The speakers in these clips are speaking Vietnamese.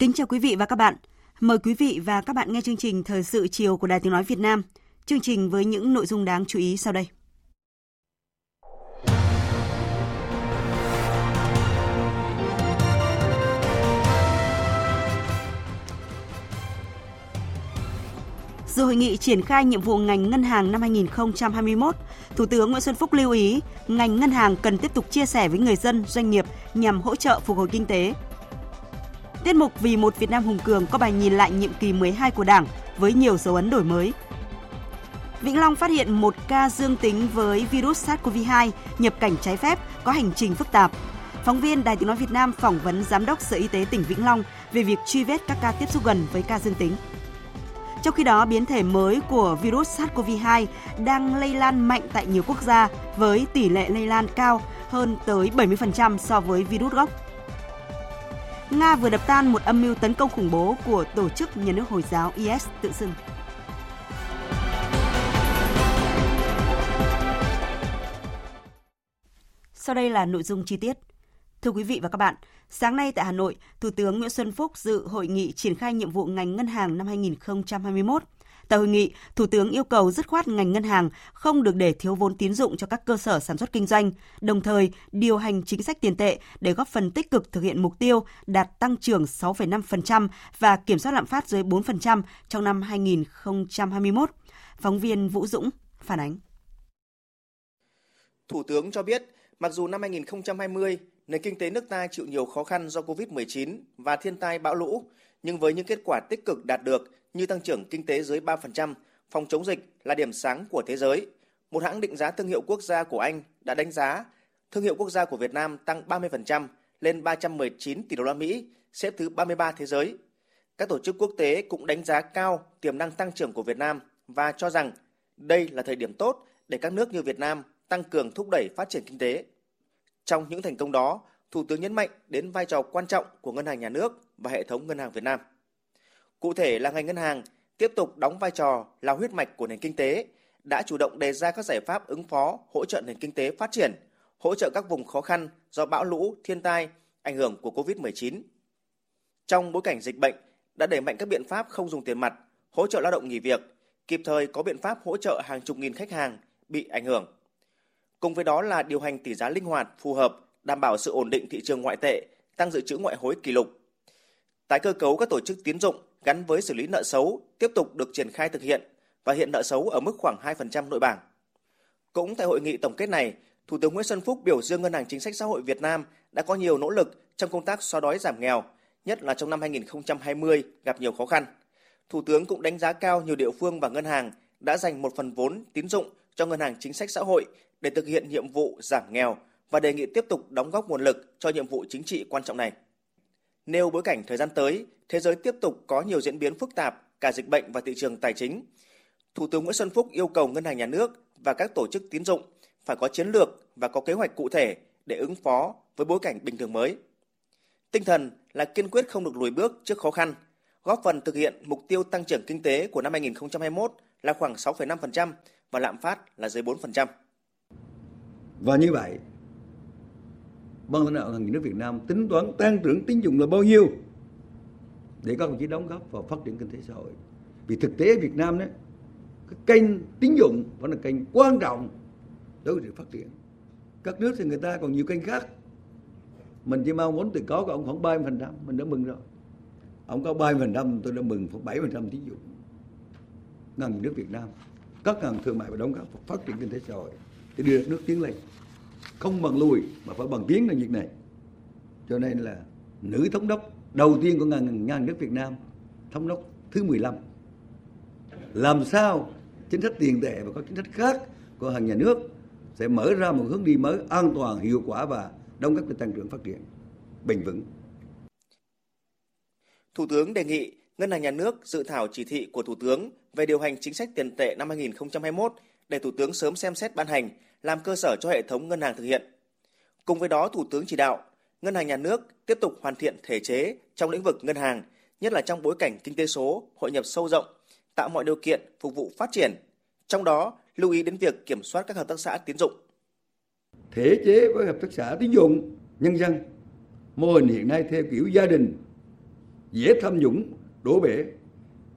Kính chào quý vị và các bạn. Mời quý vị và các bạn nghe chương trình Thời sự chiều của Đài Tiếng Nói Việt Nam. Chương trình với những nội dung đáng chú ý sau đây. Dự hội nghị triển khai nhiệm vụ ngành ngân hàng năm 2021, Thủ tướng Nguyễn Xuân Phúc lưu ý ngành ngân hàng cần tiếp tục chia sẻ với người dân, doanh nghiệp nhằm hỗ trợ phục hồi kinh tế, Tiết mục Vì một Việt Nam hùng cường có bài nhìn lại nhiệm kỳ 12 của Đảng với nhiều dấu ấn đổi mới. Vĩnh Long phát hiện một ca dương tính với virus SARS-CoV-2 nhập cảnh trái phép có hành trình phức tạp. Phóng viên Đài Tiếng Nói Việt Nam phỏng vấn Giám đốc Sở Y tế tỉnh Vĩnh Long về việc truy vết các ca tiếp xúc gần với ca dương tính. Trong khi đó, biến thể mới của virus SARS-CoV-2 đang lây lan mạnh tại nhiều quốc gia với tỷ lệ lây lan cao hơn tới 70% so với virus gốc. Nga vừa đập tan một âm mưu tấn công khủng bố của tổ chức nhà nước Hồi giáo IS tự xưng. Sau đây là nội dung chi tiết. Thưa quý vị và các bạn, sáng nay tại Hà Nội, Thủ tướng Nguyễn Xuân Phúc dự hội nghị triển khai nhiệm vụ ngành ngân hàng năm 2021. Tại hội nghị, Thủ tướng yêu cầu dứt khoát ngành ngân hàng không được để thiếu vốn tín dụng cho các cơ sở sản xuất kinh doanh, đồng thời điều hành chính sách tiền tệ để góp phần tích cực thực hiện mục tiêu đạt tăng trưởng 6,5% và kiểm soát lạm phát dưới 4% trong năm 2021. Phóng viên Vũ Dũng phản ánh. Thủ tướng cho biết, mặc dù năm 2020 nền kinh tế nước ta chịu nhiều khó khăn do Covid-19 và thiên tai bão lũ, nhưng với những kết quả tích cực đạt được như tăng trưởng kinh tế dưới 3%, phòng chống dịch là điểm sáng của thế giới. Một hãng định giá thương hiệu quốc gia của Anh đã đánh giá thương hiệu quốc gia của Việt Nam tăng 30% lên 319 tỷ đô la Mỹ, xếp thứ 33 thế giới. Các tổ chức quốc tế cũng đánh giá cao tiềm năng tăng trưởng của Việt Nam và cho rằng đây là thời điểm tốt để các nước như Việt Nam tăng cường thúc đẩy phát triển kinh tế. Trong những thành công đó, Thủ tướng nhấn mạnh đến vai trò quan trọng của Ngân hàng Nhà nước và hệ thống Ngân hàng Việt Nam. Cụ thể là ngành ngân hàng tiếp tục đóng vai trò là huyết mạch của nền kinh tế, đã chủ động đề ra các giải pháp ứng phó, hỗ trợ nền kinh tế phát triển, hỗ trợ các vùng khó khăn do bão lũ, thiên tai, ảnh hưởng của Covid-19. Trong bối cảnh dịch bệnh, đã đẩy mạnh các biện pháp không dùng tiền mặt, hỗ trợ lao động nghỉ việc, kịp thời có biện pháp hỗ trợ hàng chục nghìn khách hàng bị ảnh hưởng. Cùng với đó là điều hành tỷ giá linh hoạt, phù hợp, đảm bảo sự ổn định thị trường ngoại tệ, tăng dự trữ ngoại hối kỷ lục. Tái cơ cấu các tổ chức tiến dụng gắn với xử lý nợ xấu tiếp tục được triển khai thực hiện và hiện nợ xấu ở mức khoảng 2% nội bảng. Cũng tại hội nghị tổng kết này, Thủ tướng Nguyễn Xuân Phúc biểu dương Ngân hàng Chính sách Xã hội Việt Nam đã có nhiều nỗ lực trong công tác xóa đói giảm nghèo, nhất là trong năm 2020 gặp nhiều khó khăn. Thủ tướng cũng đánh giá cao nhiều địa phương và ngân hàng đã dành một phần vốn tín dụng cho Ngân hàng Chính sách Xã hội để thực hiện nhiệm vụ giảm nghèo và đề nghị tiếp tục đóng góp nguồn lực cho nhiệm vụ chính trị quan trọng này. Nêu bối cảnh thời gian tới, thế giới tiếp tục có nhiều diễn biến phức tạp cả dịch bệnh và thị trường tài chính. Thủ tướng Nguyễn Xuân Phúc yêu cầu Ngân hàng Nhà nước và các tổ chức tín dụng phải có chiến lược và có kế hoạch cụ thể để ứng phó với bối cảnh bình thường mới. Tinh thần là kiên quyết không được lùi bước trước khó khăn, góp phần thực hiện mục tiêu tăng trưởng kinh tế của năm 2021 là khoảng 6,5% và lạm phát là dưới 4%. Và như vậy, ban lãnh đạo ngân hàng nước Việt Nam tính toán tăng trưởng tín dụng là bao nhiêu để các đồng chí đóng góp vào phát triển kinh tế xã hội. Vì thực tế Việt Nam đấy, cái kênh tín dụng vẫn là kênh quan trọng đối với sự phát triển. Các nước thì người ta còn nhiều kênh khác. Mình chỉ mong muốn từ có của ông khoảng 30%, mình đã mừng rồi. Ông có 30%, tôi đã mừng khoảng 7% tín dụng. Ngân nước Việt Nam, các ngân thương mại và đóng góp vào phát triển kinh tế xã hội để đưa đất nước tiến lên không bằng lùi mà phải bằng tiến trong việc này. Cho nên là nữ thống đốc đầu tiên của ngân hàng nước Việt Nam thống đốc thứ 15 làm sao chính sách tiền tệ và các chính sách khác của hàng nhà nước sẽ mở ra một hướng đi mới an toàn hiệu quả và đóng góp cho tăng trưởng phát triển bền vững. Thủ tướng đề nghị Ngân hàng Nhà nước dự thảo chỉ thị của Thủ tướng về điều hành chính sách tiền tệ năm 2021 để Thủ tướng sớm xem xét ban hành, làm cơ sở cho hệ thống ngân hàng thực hiện. Cùng với đó, Thủ tướng chỉ đạo Ngân hàng Nhà nước tiếp tục hoàn thiện thể chế trong lĩnh vực ngân hàng, nhất là trong bối cảnh kinh tế số, hội nhập sâu rộng, tạo mọi điều kiện phục vụ phát triển. Trong đó, lưu ý đến việc kiểm soát các hợp tác xã tiến dụng. Thể chế với hợp tác xã tín dụng nhân dân mô hình hiện nay theo kiểu gia đình dễ tham nhũng đổ bể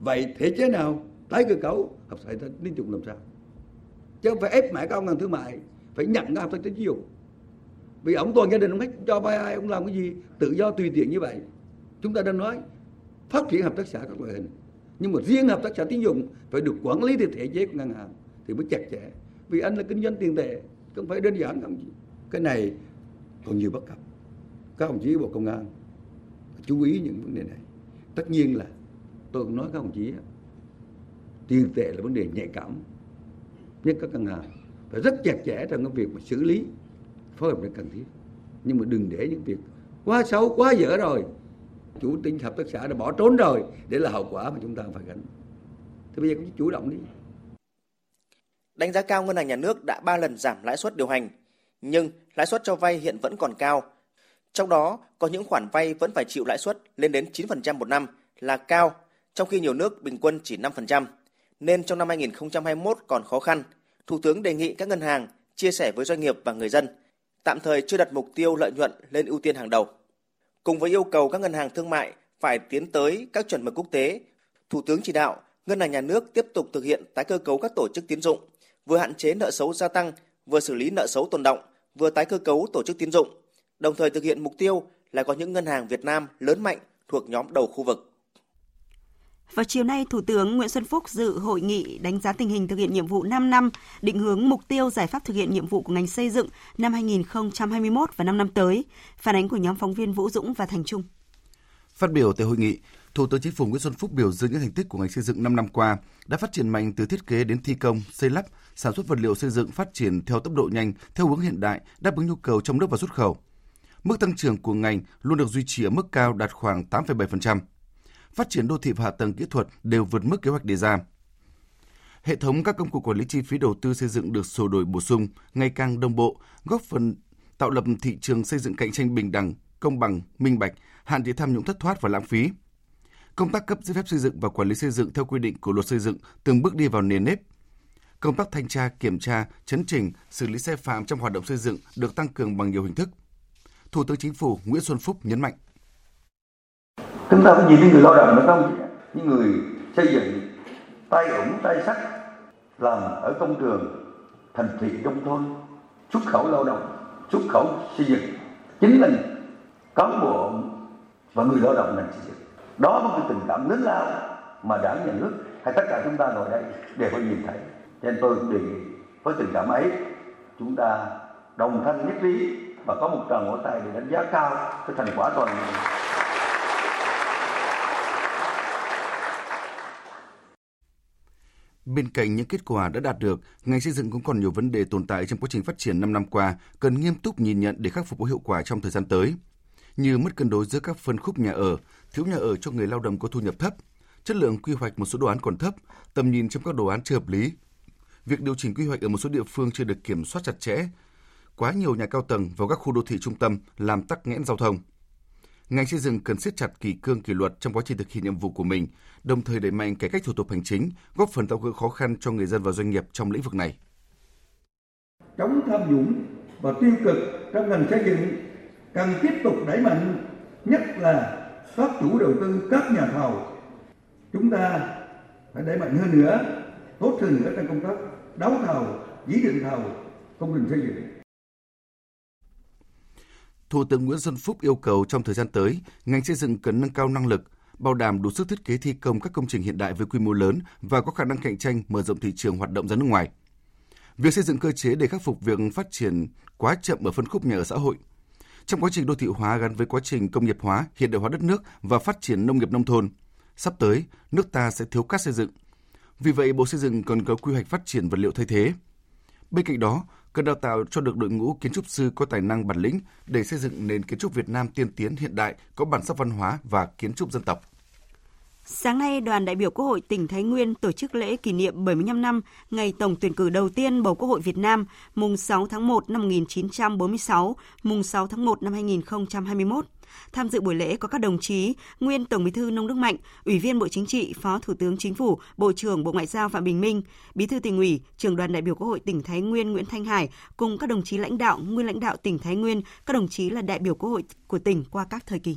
vậy thể chế nào tái cơ cấu hợp tác xã tín dụng làm sao chứ không phải ép mãi các ngân hàng thương mại, phải nhận các hợp tác tín dụng vì ông toàn gia đình ông hết cho vay ai, ông làm cái gì, tự do tùy tiện như vậy. Chúng ta đang nói phát triển hợp tác xã các loại hình. Nhưng mà riêng hợp tác xã tín dụng phải được quản lý theo thể chế của ngân hàng thì mới chặt chẽ. Vì anh là kinh doanh tiền tệ không phải đơn giản không gì cái này còn nhiều bất cập. Các đồng chí bộ công an chú ý những vấn đề này. Tất nhiên là tôi cũng nói các đồng chí tiền tệ là vấn đề nhạy cảm nhất các ngân hàng phải rất chặt chẽ trong cái việc mà xử lý phối hợp là cần thiết. Nhưng mà đừng để những việc quá xấu quá dở rồi chủ tịch hợp tác xã đã bỏ trốn rồi để là hậu quả mà chúng ta phải gánh. Thì bây giờ cũng chủ động đi. Đánh giá cao ngân hàng nhà nước đã 3 lần giảm lãi suất điều hành nhưng lãi suất cho vay hiện vẫn còn cao. Trong đó có những khoản vay vẫn phải chịu lãi suất lên đến 9% một năm là cao, trong khi nhiều nước bình quân chỉ 5%. Nên trong năm 2021 còn khó khăn, Thủ tướng đề nghị các ngân hàng chia sẻ với doanh nghiệp và người dân, tạm thời chưa đặt mục tiêu lợi nhuận lên ưu tiên hàng đầu. Cùng với yêu cầu các ngân hàng thương mại phải tiến tới các chuẩn mực quốc tế, Thủ tướng chỉ đạo Ngân hàng Nhà nước tiếp tục thực hiện tái cơ cấu các tổ chức tiến dụng, vừa hạn chế nợ xấu gia tăng, vừa xử lý nợ xấu tồn động, vừa tái cơ cấu tổ chức tiến dụng, đồng thời thực hiện mục tiêu là có những ngân hàng Việt Nam lớn mạnh thuộc nhóm đầu khu vực. Vào chiều nay, Thủ tướng Nguyễn Xuân Phúc dự hội nghị đánh giá tình hình thực hiện nhiệm vụ 5 năm, định hướng mục tiêu giải pháp thực hiện nhiệm vụ của ngành xây dựng năm 2021 và 5 năm tới. Phản ánh của nhóm phóng viên Vũ Dũng và Thành Trung. Phát biểu tại hội nghị, Thủ tướng Chính phủ Nguyễn Xuân Phúc biểu dương những thành tích của ngành xây dựng 5 năm qua đã phát triển mạnh từ thiết kế đến thi công, xây lắp, sản xuất vật liệu xây dựng phát triển theo tốc độ nhanh, theo hướng hiện đại, đáp ứng nhu cầu trong nước và xuất khẩu. Mức tăng trưởng của ngành luôn được duy trì ở mức cao đạt khoảng 8,7%. Phát triển đô thị và hạ tầng kỹ thuật đều vượt mức kế hoạch đề ra. Hệ thống các công cụ quản lý chi phí đầu tư xây dựng được sửa đổi bổ sung, ngày càng đồng bộ, góp phần tạo lập thị trường xây dựng cạnh tranh bình đẳng, công bằng, minh bạch, hạn chế tham nhũng thất thoát và lãng phí. Công tác cấp giấy phép xây dựng và quản lý xây dựng theo quy định của luật xây dựng từng bước đi vào nền nếp. Công tác thanh tra, kiểm tra, chấn chỉnh, xử lý sai phạm trong hoạt động xây dựng được tăng cường bằng nhiều hình thức – Thủ tướng Chính phủ Nguyễn Xuân Phúc nhấn mạnh. Chúng ta phải nhìn đến người lao động nữa không? Những người xây dựng tay ủng, tay sắt, làm ở công trường, thành thị nông thôn, xuất khẩu lao động, xuất khẩu xây dựng. Chính là cán bộ và người lao động ngành xây dựng. Đó là một tình cảm lớn lao mà đảng, nhà nước hay tất cả chúng ta ngồi đây đều có nhìn thấy. Cho nên tôi đề nghị với tình cảm ấy, chúng ta đồng thanh nhất trí và có một tràng vỗ tay để đánh giá cao cái thành quả toàn Bên cạnh những kết quả đã đạt được, ngành xây dựng cũng còn nhiều vấn đề tồn tại trong quá trình phát triển 5 năm qua, cần nghiêm túc nhìn nhận để khắc phục có hiệu quả trong thời gian tới. Như mất cân đối giữa các phân khúc nhà ở, thiếu nhà ở cho người lao động có thu nhập thấp, chất lượng quy hoạch một số đồ án còn thấp, tầm nhìn trong các đồ án chưa hợp lý. Việc điều chỉnh quy hoạch ở một số địa phương chưa được kiểm soát chặt chẽ, quá nhiều nhà cao tầng vào các khu đô thị trung tâm làm tắc nghẽn giao thông. Ngành xây dựng cần siết chặt kỷ cương kỷ luật trong quá trình thực hiện nhiệm vụ của mình, đồng thời đẩy mạnh cải cách thủ tục hành chính, góp phần tạo gỡ khó khăn cho người dân và doanh nghiệp trong lĩnh vực này. Chống tham nhũng và tiêu cực trong ngành xây dựng cần tiếp tục đẩy mạnh, nhất là các chủ đầu tư, các nhà thầu. Chúng ta phải đẩy mạnh hơn nữa, tốt hơn nữa trong công tác đấu thầu, dí định thầu công trình xây dựng Thủ tướng Nguyễn Xuân Phúc yêu cầu trong thời gian tới, ngành xây dựng cần nâng cao năng lực, bảo đảm đủ sức thiết kế thi công các công trình hiện đại với quy mô lớn và có khả năng cạnh tranh mở rộng thị trường hoạt động ra nước ngoài. việc xây dựng cơ chế để khắc phục việc phát triển quá chậm ở phân khúc nhà ở xã hội. Trong quá trình đô thị hóa gắn với quá trình công nghiệp hóa, hiện đại hóa đất nước và phát triển nông nghiệp nông thôn, sắp tới nước ta sẽ thiếu cát xây dựng. Vì vậy, Bộ Xây dựng cần có quy hoạch phát triển vật liệu thay thế. Bên cạnh đó, cần đào tạo cho được đội ngũ kiến trúc sư có tài năng bản lĩnh để xây dựng nền kiến trúc Việt Nam tiên tiến hiện đại, có bản sắc văn hóa và kiến trúc dân tộc. Sáng nay, đoàn đại biểu Quốc hội tỉnh Thái Nguyên tổ chức lễ kỷ niệm 75 năm ngày tổng tuyển cử đầu tiên bầu Quốc hội Việt Nam, mùng 6 tháng 1 năm 1946, mùng 6 tháng 1 năm 2021. Tham dự buổi lễ có các đồng chí nguyên Tổng Bí thư Nông Đức Mạnh, Ủy viên Bộ Chính trị, Phó Thủ tướng Chính phủ, Bộ trưởng Bộ Ngoại giao Phạm Bình Minh, Bí thư tỉnh ủy, Trưởng đoàn đại biểu Quốc hội tỉnh Thái Nguyên Nguyễn Thanh Hải cùng các đồng chí lãnh đạo, nguyên lãnh đạo tỉnh Thái Nguyên, các đồng chí là đại biểu Quốc hội của tỉnh qua các thời kỳ.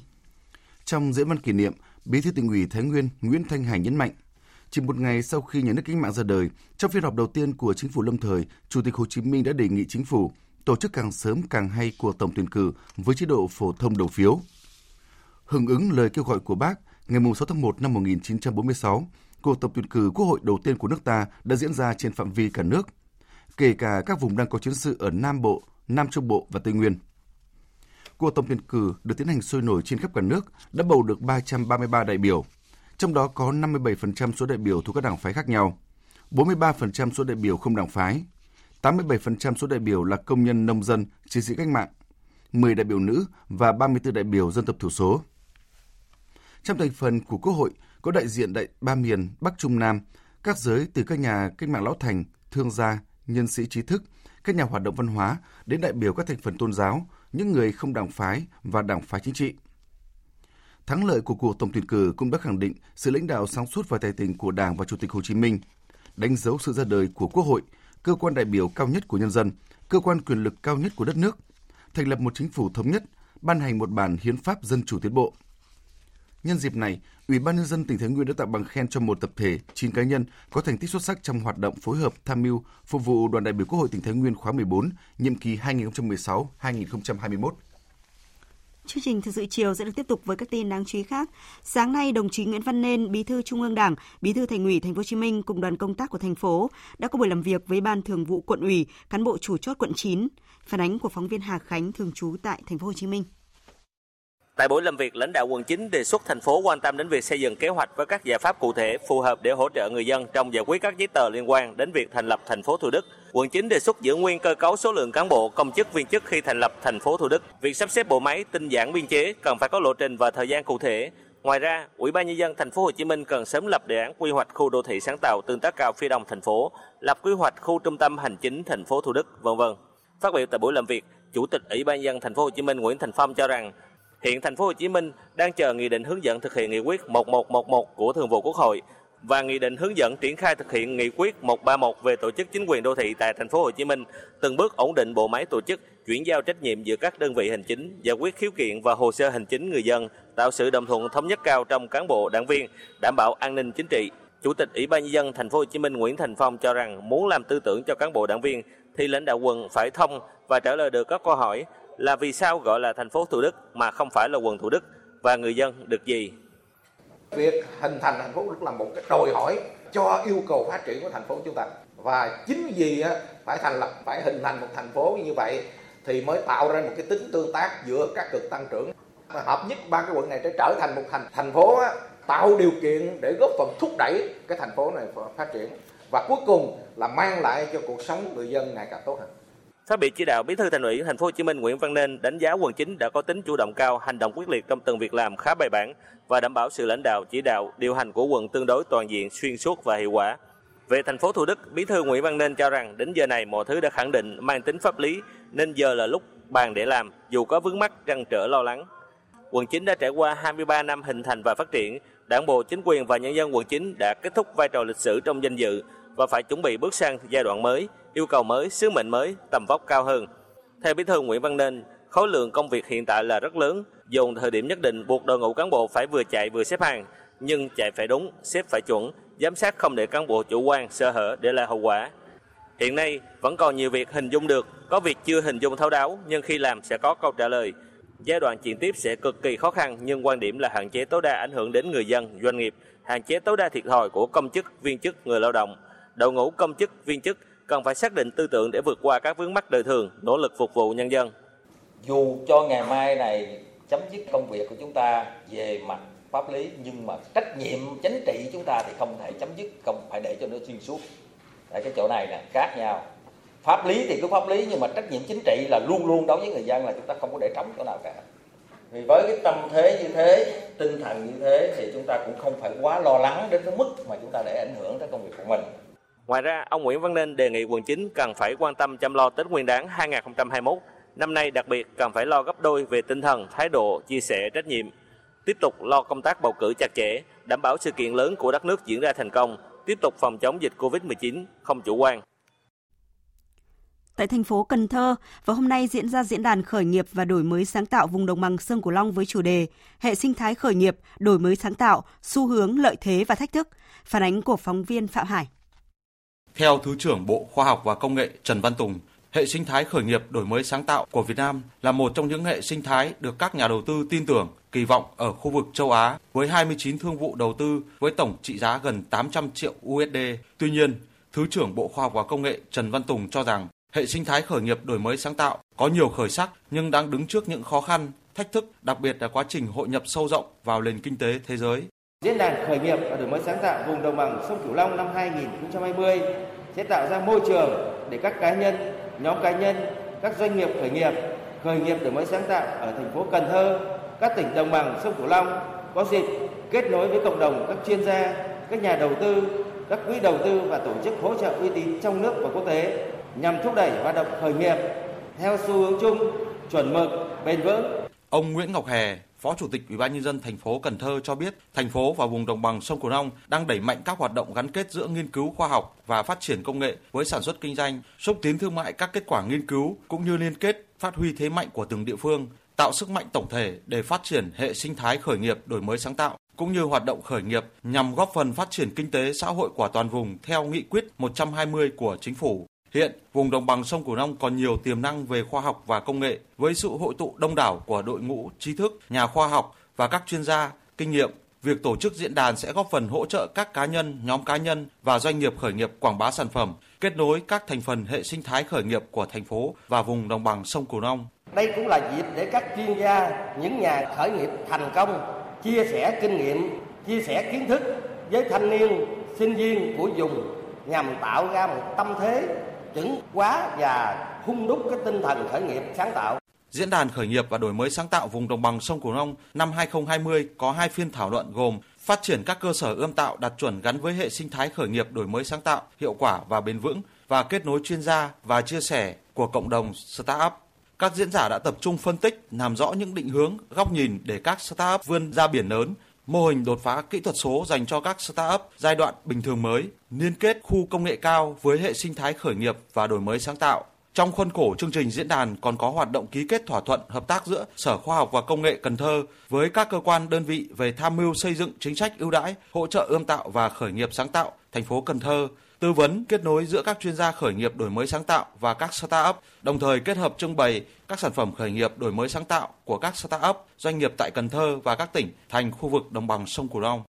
Trong diễn văn kỷ niệm, Bí thư tỉnh ủy Thái Nguyên Nguyễn Thanh Hải nhấn mạnh, chỉ một ngày sau khi nhà nước cách mạng ra đời, trong phiên họp đầu tiên của chính phủ lâm thời, Chủ tịch Hồ Chí Minh đã đề nghị chính phủ tổ chức càng sớm càng hay cuộc tổng tuyển cử với chế độ phổ thông đầu phiếu. Hưởng ứng lời kêu gọi của bác, ngày 6 tháng 1 năm 1946, cuộc tổng tuyển cử quốc hội đầu tiên của nước ta đã diễn ra trên phạm vi cả nước, kể cả các vùng đang có chiến sự ở Nam Bộ, Nam Trung Bộ và Tây Nguyên. Cuộc tổng tuyển cử được tiến hành sôi nổi trên khắp cả nước đã bầu được 333 đại biểu, trong đó có 57% số đại biểu thuộc các đảng phái khác nhau, 43% số đại biểu không đảng phái, 87% số đại biểu là công nhân nông dân, chiến sĩ cách mạng, 10 đại biểu nữ và 34 đại biểu dân tộc thiểu số. Trong thành phần của Quốc hội có đại diện đại ba miền Bắc Trung Nam, các giới từ các nhà cách mạng lão thành, thương gia, nhân sĩ trí thức, các nhà hoạt động văn hóa đến đại biểu các thành phần tôn giáo, những người không đảng phái và đảng phái chính trị. Thắng lợi của cuộc tổng tuyển cử cũng đã khẳng định sự lãnh đạo sáng suốt và tài tình của Đảng và Chủ tịch Hồ Chí Minh, đánh dấu sự ra đời của Quốc hội, cơ quan đại biểu cao nhất của nhân dân, cơ quan quyền lực cao nhất của đất nước, thành lập một chính phủ thống nhất, ban hành một bản hiến pháp dân chủ tiến bộ. Nhân dịp này, Ủy ban nhân dân tỉnh Thái Nguyên đã tặng bằng khen cho một tập thể, 9 cá nhân có thành tích xuất sắc trong hoạt động phối hợp tham mưu phục vụ đoàn đại biểu Quốc hội tỉnh Thái Nguyên khóa 14, nhiệm kỳ 2016-2021. Chương trình thời sự chiều sẽ được tiếp tục với các tin đáng chú ý khác. Sáng nay, đồng chí Nguyễn Văn Nên, Bí thư Trung ương Đảng, Bí thư Thành ủy Thành phố Hồ Chí Minh cùng đoàn công tác của thành phố đã có buổi làm việc với Ban Thường vụ Quận ủy, cán bộ chủ chốt quận 9. Phản ánh của phóng viên Hà Khánh thường trú tại Thành phố Hồ Chí Minh. Tại buổi làm việc, lãnh đạo quận 9 đề xuất thành phố quan tâm đến việc xây dựng kế hoạch với các giải pháp cụ thể phù hợp để hỗ trợ người dân trong giải quyết các giấy tờ liên quan đến việc thành lập thành phố Thủ Đức. Quận 9 đề xuất giữ nguyên cơ cấu số lượng cán bộ, công chức, viên chức khi thành lập thành phố Thủ Đức. Việc sắp xếp bộ máy, tinh giản biên chế cần phải có lộ trình và thời gian cụ thể. Ngoài ra, Ủy ban nhân dân thành phố Hồ Chí Minh cần sớm lập đề án quy hoạch khu đô thị sáng tạo tương tác cao phía đông thành phố, lập quy hoạch khu trung tâm hành chính thành phố Thủ Đức, vân vân. Phát biểu tại buổi làm việc, Chủ tịch Ủy ban nhân dân thành phố Hồ Chí Minh Nguyễn Thành Phong cho rằng Hiện thành phố Hồ Chí Minh đang chờ nghị định hướng dẫn thực hiện nghị quyết 1111 của Thường vụ Quốc hội và nghị định hướng dẫn triển khai thực hiện nghị quyết 131 về tổ chức chính quyền đô thị tại thành phố Hồ Chí Minh, từng bước ổn định bộ máy tổ chức, chuyển giao trách nhiệm giữa các đơn vị hành chính, giải quyết khiếu kiện và hồ sơ hành chính người dân, tạo sự đồng thuận thống nhất cao trong cán bộ đảng viên, đảm bảo an ninh chính trị. Chủ tịch Ủy ban nhân dân thành phố Hồ Chí Minh Nguyễn Thành Phong cho rằng muốn làm tư tưởng cho cán bộ đảng viên thì lãnh đạo quận phải thông và trả lời được các câu hỏi là vì sao gọi là thành phố Thủ Đức mà không phải là quận Thủ Đức và người dân được gì? Việc hình thành thành phố Thủ Đức là một cái đòi hỏi cho yêu cầu phát triển của thành phố chúng ta và chính vì phải thành lập, phải hình thành một thành phố như vậy thì mới tạo ra một cái tính tương tác giữa các cực tăng trưởng hợp nhất ba cái quận này để trở thành một thành thành phố tạo điều kiện để góp phần thúc đẩy cái thành phố này phát triển và cuối cùng là mang lại cho cuộc sống người dân ngày càng tốt hơn. Phát biểu chỉ đạo, Bí thư Thành ủy Thành phố Hồ Chí Minh Nguyễn Văn Nên đánh giá quận chính đã có tính chủ động cao, hành động quyết liệt trong từng việc làm khá bài bản và đảm bảo sự lãnh đạo, chỉ đạo, điều hành của quận tương đối toàn diện, xuyên suốt và hiệu quả. Về thành phố Thủ Đức, Bí thư Nguyễn Văn Nên cho rằng đến giờ này mọi thứ đã khẳng định mang tính pháp lý nên giờ là lúc bàn để làm dù có vướng mắc trăn trở lo lắng. Quận 9 đã trải qua 23 năm hình thành và phát triển, Đảng bộ, chính quyền và nhân dân quận 9 đã kết thúc vai trò lịch sử trong danh dự và phải chuẩn bị bước sang giai đoạn mới, yêu cầu mới, sứ mệnh mới, tầm vóc cao hơn. Theo Bí thư Nguyễn Văn Nên, khối lượng công việc hiện tại là rất lớn, dồn thời điểm nhất định buộc đội ngũ cán bộ phải vừa chạy vừa xếp hàng, nhưng chạy phải đúng, xếp phải chuẩn, giám sát không để cán bộ chủ quan, sơ hở để lại hậu quả. Hiện nay vẫn còn nhiều việc hình dung được, có việc chưa hình dung thấu đáo nhưng khi làm sẽ có câu trả lời. Giai đoạn chuyển tiếp sẽ cực kỳ khó khăn nhưng quan điểm là hạn chế tối đa ảnh hưởng đến người dân, doanh nghiệp, hạn chế tối đa thiệt thòi của công chức, viên chức, người lao động. Đội ngũ công chức, viên chức cần phải xác định tư tưởng để vượt qua các vướng mắc đời thường, nỗ lực phục vụ nhân dân. Dù cho ngày mai này chấm dứt công việc của chúng ta về mặt pháp lý nhưng mà trách nhiệm chính trị chúng ta thì không thể chấm dứt không phải để cho nó xuyên suốt. Tại cái chỗ này là khác nhau. Pháp lý thì cứ pháp lý nhưng mà trách nhiệm chính trị là luôn luôn đối với người dân là chúng ta không có để trống chỗ nào cả. Vì với cái tâm thế như thế tinh thần như thế thì chúng ta cũng không phải quá lo lắng đến cái mức mà chúng ta để ảnh hưởng tới công việc của mình. Ngoài ra, ông Nguyễn Văn Nên đề nghị quận 9 cần phải quan tâm chăm lo Tết Nguyên đán 2021. Năm nay đặc biệt cần phải lo gấp đôi về tinh thần, thái độ, chia sẻ trách nhiệm. Tiếp tục lo công tác bầu cử chặt chẽ, đảm bảo sự kiện lớn của đất nước diễn ra thành công, tiếp tục phòng chống dịch Covid-19, không chủ quan. Tại thành phố Cần Thơ, vào hôm nay diễn ra diễn đàn khởi nghiệp và đổi mới sáng tạo vùng đồng bằng sông Cửu Long với chủ đề Hệ sinh thái khởi nghiệp, đổi mới sáng tạo, xu hướng, lợi thế và thách thức. Phản ánh của phóng viên Phạm Hải. Theo Thứ trưởng Bộ Khoa học và Công nghệ Trần Văn Tùng, hệ sinh thái khởi nghiệp đổi mới sáng tạo của Việt Nam là một trong những hệ sinh thái được các nhà đầu tư tin tưởng, kỳ vọng ở khu vực châu Á với 29 thương vụ đầu tư với tổng trị giá gần 800 triệu USD. Tuy nhiên, Thứ trưởng Bộ Khoa học và Công nghệ Trần Văn Tùng cho rằng hệ sinh thái khởi nghiệp đổi mới sáng tạo có nhiều khởi sắc nhưng đang đứng trước những khó khăn, thách thức, đặc biệt là quá trình hội nhập sâu rộng vào nền kinh tế thế giới. Diễn đàn khởi nghiệp và đổi mới sáng tạo vùng đồng bằng sông Cửu Long năm 2020 sẽ tạo ra môi trường để các cá nhân, nhóm cá nhân, các doanh nghiệp khởi nghiệp, khởi nghiệp đổi mới sáng tạo ở thành phố Cần Thơ, các tỉnh đồng bằng sông Cửu Long có dịp kết nối với cộng đồng các chuyên gia, các nhà đầu tư, các quỹ đầu tư và tổ chức hỗ trợ uy tín trong nước và quốc tế nhằm thúc đẩy hoạt động khởi nghiệp theo xu hướng chung, chuẩn mực, bền vững. Ông Nguyễn Ngọc Hè, Phó Chủ tịch Ủy ban nhân dân thành phố Cần Thơ cho biết, thành phố và vùng đồng bằng sông Cửu Long đang đẩy mạnh các hoạt động gắn kết giữa nghiên cứu khoa học và phát triển công nghệ với sản xuất kinh doanh, xúc tiến thương mại các kết quả nghiên cứu cũng như liên kết phát huy thế mạnh của từng địa phương, tạo sức mạnh tổng thể để phát triển hệ sinh thái khởi nghiệp đổi mới sáng tạo cũng như hoạt động khởi nghiệp nhằm góp phần phát triển kinh tế xã hội của toàn vùng theo nghị quyết 120 của chính phủ. Hiện, vùng đồng bằng sông Cửu Long còn nhiều tiềm năng về khoa học và công nghệ với sự hội tụ đông đảo của đội ngũ trí thức, nhà khoa học và các chuyên gia, kinh nghiệm. Việc tổ chức diễn đàn sẽ góp phần hỗ trợ các cá nhân, nhóm cá nhân và doanh nghiệp khởi nghiệp quảng bá sản phẩm, kết nối các thành phần hệ sinh thái khởi nghiệp của thành phố và vùng đồng bằng sông Cửu Long. Đây cũng là dịp để các chuyên gia, những nhà khởi nghiệp thành công chia sẻ kinh nghiệm, chia sẻ kiến thức với thanh niên, sinh viên của vùng nhằm tạo ra một tâm thế chứng quá và hung đúc cái tinh thần khởi nghiệp sáng tạo. Diễn đàn khởi nghiệp và đổi mới sáng tạo vùng đồng bằng sông Cửu Long năm 2020 có hai phiên thảo luận gồm phát triển các cơ sở ươm tạo đạt chuẩn gắn với hệ sinh thái khởi nghiệp đổi mới sáng tạo, hiệu quả và bền vững và kết nối chuyên gia và chia sẻ của cộng đồng startup. Các diễn giả đã tập trung phân tích, làm rõ những định hướng, góc nhìn để các startup vươn ra biển lớn, mô hình đột phá kỹ thuật số dành cho các startup giai đoạn bình thường mới, liên kết khu công nghệ cao với hệ sinh thái khởi nghiệp và đổi mới sáng tạo. Trong khuôn khổ chương trình diễn đàn còn có hoạt động ký kết thỏa thuận hợp tác giữa Sở Khoa học và Công nghệ Cần Thơ với các cơ quan đơn vị về tham mưu xây dựng chính sách ưu đãi, hỗ trợ ươm tạo và khởi nghiệp sáng tạo thành phố Cần Thơ, tư vấn kết nối giữa các chuyên gia khởi nghiệp đổi mới sáng tạo và các startup, đồng thời kết hợp trưng bày các sản phẩm khởi nghiệp đổi mới sáng tạo của các startup, doanh nghiệp tại Cần Thơ và các tỉnh thành khu vực đồng bằng sông Cửu Long.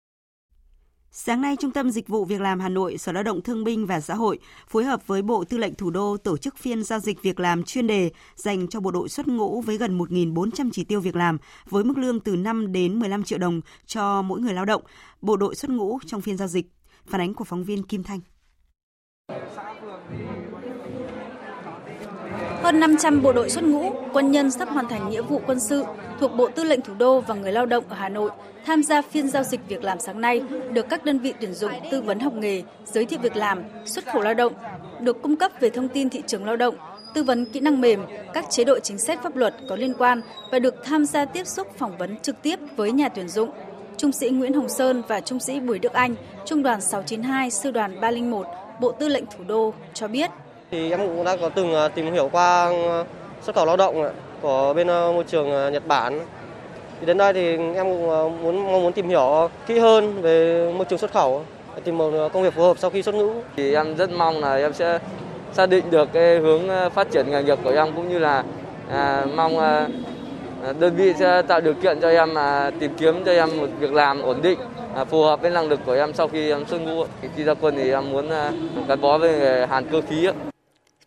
Sáng nay, Trung tâm Dịch vụ Việc làm Hà Nội, Sở Lao động Thương binh và Xã hội phối hợp với Bộ Tư lệnh Thủ đô tổ chức phiên giao dịch việc làm chuyên đề dành cho bộ đội xuất ngũ với gần 1.400 chỉ tiêu việc làm với mức lương từ 5 đến 15 triệu đồng cho mỗi người lao động, bộ đội xuất ngũ trong phiên giao dịch. Phản ánh của phóng viên Kim Thanh. Hơn 500 bộ đội xuất ngũ, quân nhân sắp hoàn thành nghĩa vụ quân sự thuộc Bộ Tư lệnh Thủ đô và người lao động ở Hà Nội tham gia phiên giao dịch việc làm sáng nay được các đơn vị tuyển dụng tư vấn học nghề, giới thiệu việc làm, xuất khẩu lao động, được cung cấp về thông tin thị trường lao động, tư vấn kỹ năng mềm, các chế độ chính sách pháp luật có liên quan và được tham gia tiếp xúc phỏng vấn trực tiếp với nhà tuyển dụng. Trung sĩ Nguyễn Hồng Sơn và Trung sĩ Bùi Đức Anh, Trung đoàn 692, Sư đoàn 301, Bộ Tư lệnh Thủ đô cho biết. Thì em cũng đã có từng à, tìm hiểu qua à, xuất khẩu lao động của bên à, môi trường Nhật Bản. Thì đến đây thì em cũng muốn mong muốn tìm hiểu kỹ hơn về môi trường xuất khẩu, tìm một công việc phù hợp sau khi xuất ngũ. Thì em rất mong là em sẽ xác định được cái hướng phát triển nghề nghiệp của em cũng như là à, mong à, đơn vị sẽ tạo điều kiện cho em à, tìm kiếm cho em một việc làm ổn định À, phù hợp với năng lực của em sau khi em xuất ngũ. Khi ra quân thì em muốn à, gắn bó với à, hàn cơ khí.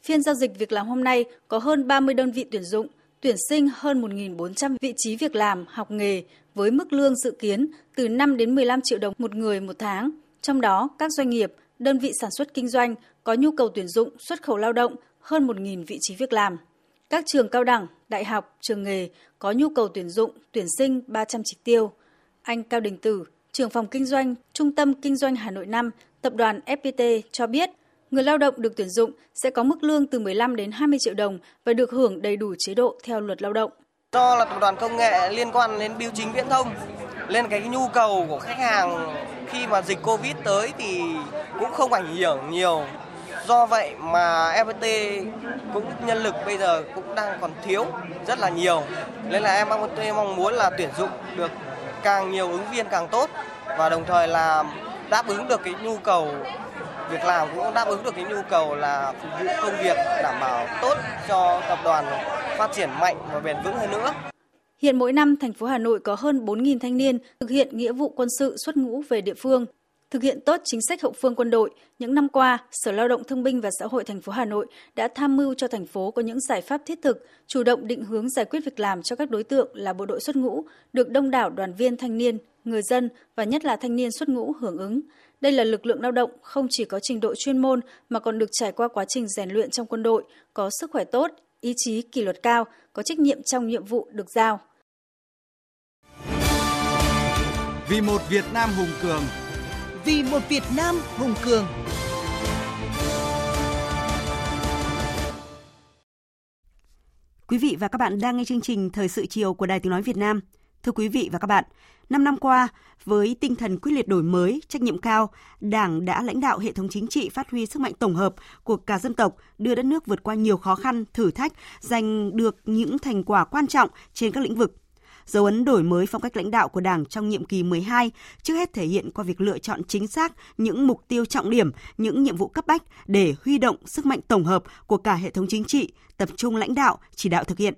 phiên giao dịch việc làm hôm nay có hơn 30 đơn vị tuyển dụng, tuyển sinh hơn 1.400 vị trí việc làm, học nghề với mức lương dự kiến từ 5 đến 15 triệu đồng một người một tháng. Trong đó, các doanh nghiệp, đơn vị sản xuất kinh doanh có nhu cầu tuyển dụng xuất khẩu lao động hơn 1.000 vị trí việc làm. Các trường cao đẳng, đại học, trường nghề có nhu cầu tuyển dụng, tuyển sinh 300 chỉ tiêu. Anh Cao Đình Tử, trưởng phòng kinh doanh, Trung tâm Kinh doanh Hà Nội 5, tập đoàn FPT cho biết, người lao động được tuyển dụng sẽ có mức lương từ 15 đến 20 triệu đồng và được hưởng đầy đủ chế độ theo luật lao động. Do là tập đoàn công nghệ liên quan đến biêu chính viễn thông, nên cái nhu cầu của khách hàng khi mà dịch Covid tới thì cũng không ảnh hưởng nhiều. Do vậy mà FPT cũng nhân lực bây giờ cũng đang còn thiếu rất là nhiều. Nên là em FPT mong muốn là tuyển dụng được càng nhiều ứng viên càng tốt và đồng thời là đáp ứng được cái nhu cầu việc làm cũng đáp ứng được cái nhu cầu là phục vụ công việc, đảm bảo tốt cho tập đoàn phát triển mạnh và bền vững hơn nữa. Hiện mỗi năm thành phố Hà Nội có hơn 4.000 thanh niên thực hiện nghĩa vụ quân sự xuất ngũ về địa phương. Thực hiện tốt chính sách hậu phương quân đội, những năm qua, Sở Lao động Thương binh và Xã hội thành phố Hà Nội đã tham mưu cho thành phố có những giải pháp thiết thực, chủ động định hướng giải quyết việc làm cho các đối tượng là bộ đội xuất ngũ, được đông đảo đoàn viên thanh niên, người dân và nhất là thanh niên xuất ngũ hưởng ứng. Đây là lực lượng lao động không chỉ có trình độ chuyên môn mà còn được trải qua quá trình rèn luyện trong quân đội, có sức khỏe tốt, ý chí kỷ luật cao, có trách nhiệm trong nhiệm vụ được giao. Vì một Việt Nam hùng cường, vì một Việt Nam hùng cường. Quý vị và các bạn đang nghe chương trình Thời sự chiều của Đài Tiếng Nói Việt Nam. Thưa quý vị và các bạn, 5 năm qua, với tinh thần quyết liệt đổi mới, trách nhiệm cao, Đảng đã lãnh đạo hệ thống chính trị phát huy sức mạnh tổng hợp của cả dân tộc, đưa đất nước vượt qua nhiều khó khăn, thử thách, giành được những thành quả quan trọng trên các lĩnh vực Dấu ấn đổi mới phong cách lãnh đạo của Đảng trong nhiệm kỳ 12 trước hết thể hiện qua việc lựa chọn chính xác những mục tiêu trọng điểm, những nhiệm vụ cấp bách để huy động sức mạnh tổng hợp của cả hệ thống chính trị, tập trung lãnh đạo, chỉ đạo thực hiện.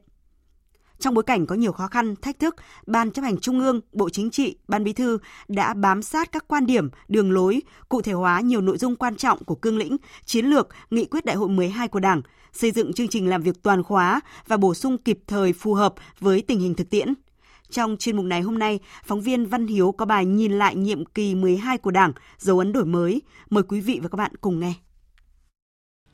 Trong bối cảnh có nhiều khó khăn, thách thức, Ban chấp hành Trung ương, Bộ Chính trị, Ban Bí thư đã bám sát các quan điểm, đường lối, cụ thể hóa nhiều nội dung quan trọng của cương lĩnh, chiến lược, nghị quyết đại hội 12 của Đảng, xây dựng chương trình làm việc toàn khóa và bổ sung kịp thời phù hợp với tình hình thực tiễn. Trong chuyên mục này hôm nay, phóng viên Văn Hiếu có bài nhìn lại nhiệm kỳ 12 của Đảng, dấu ấn đổi mới. Mời quý vị và các bạn cùng nghe.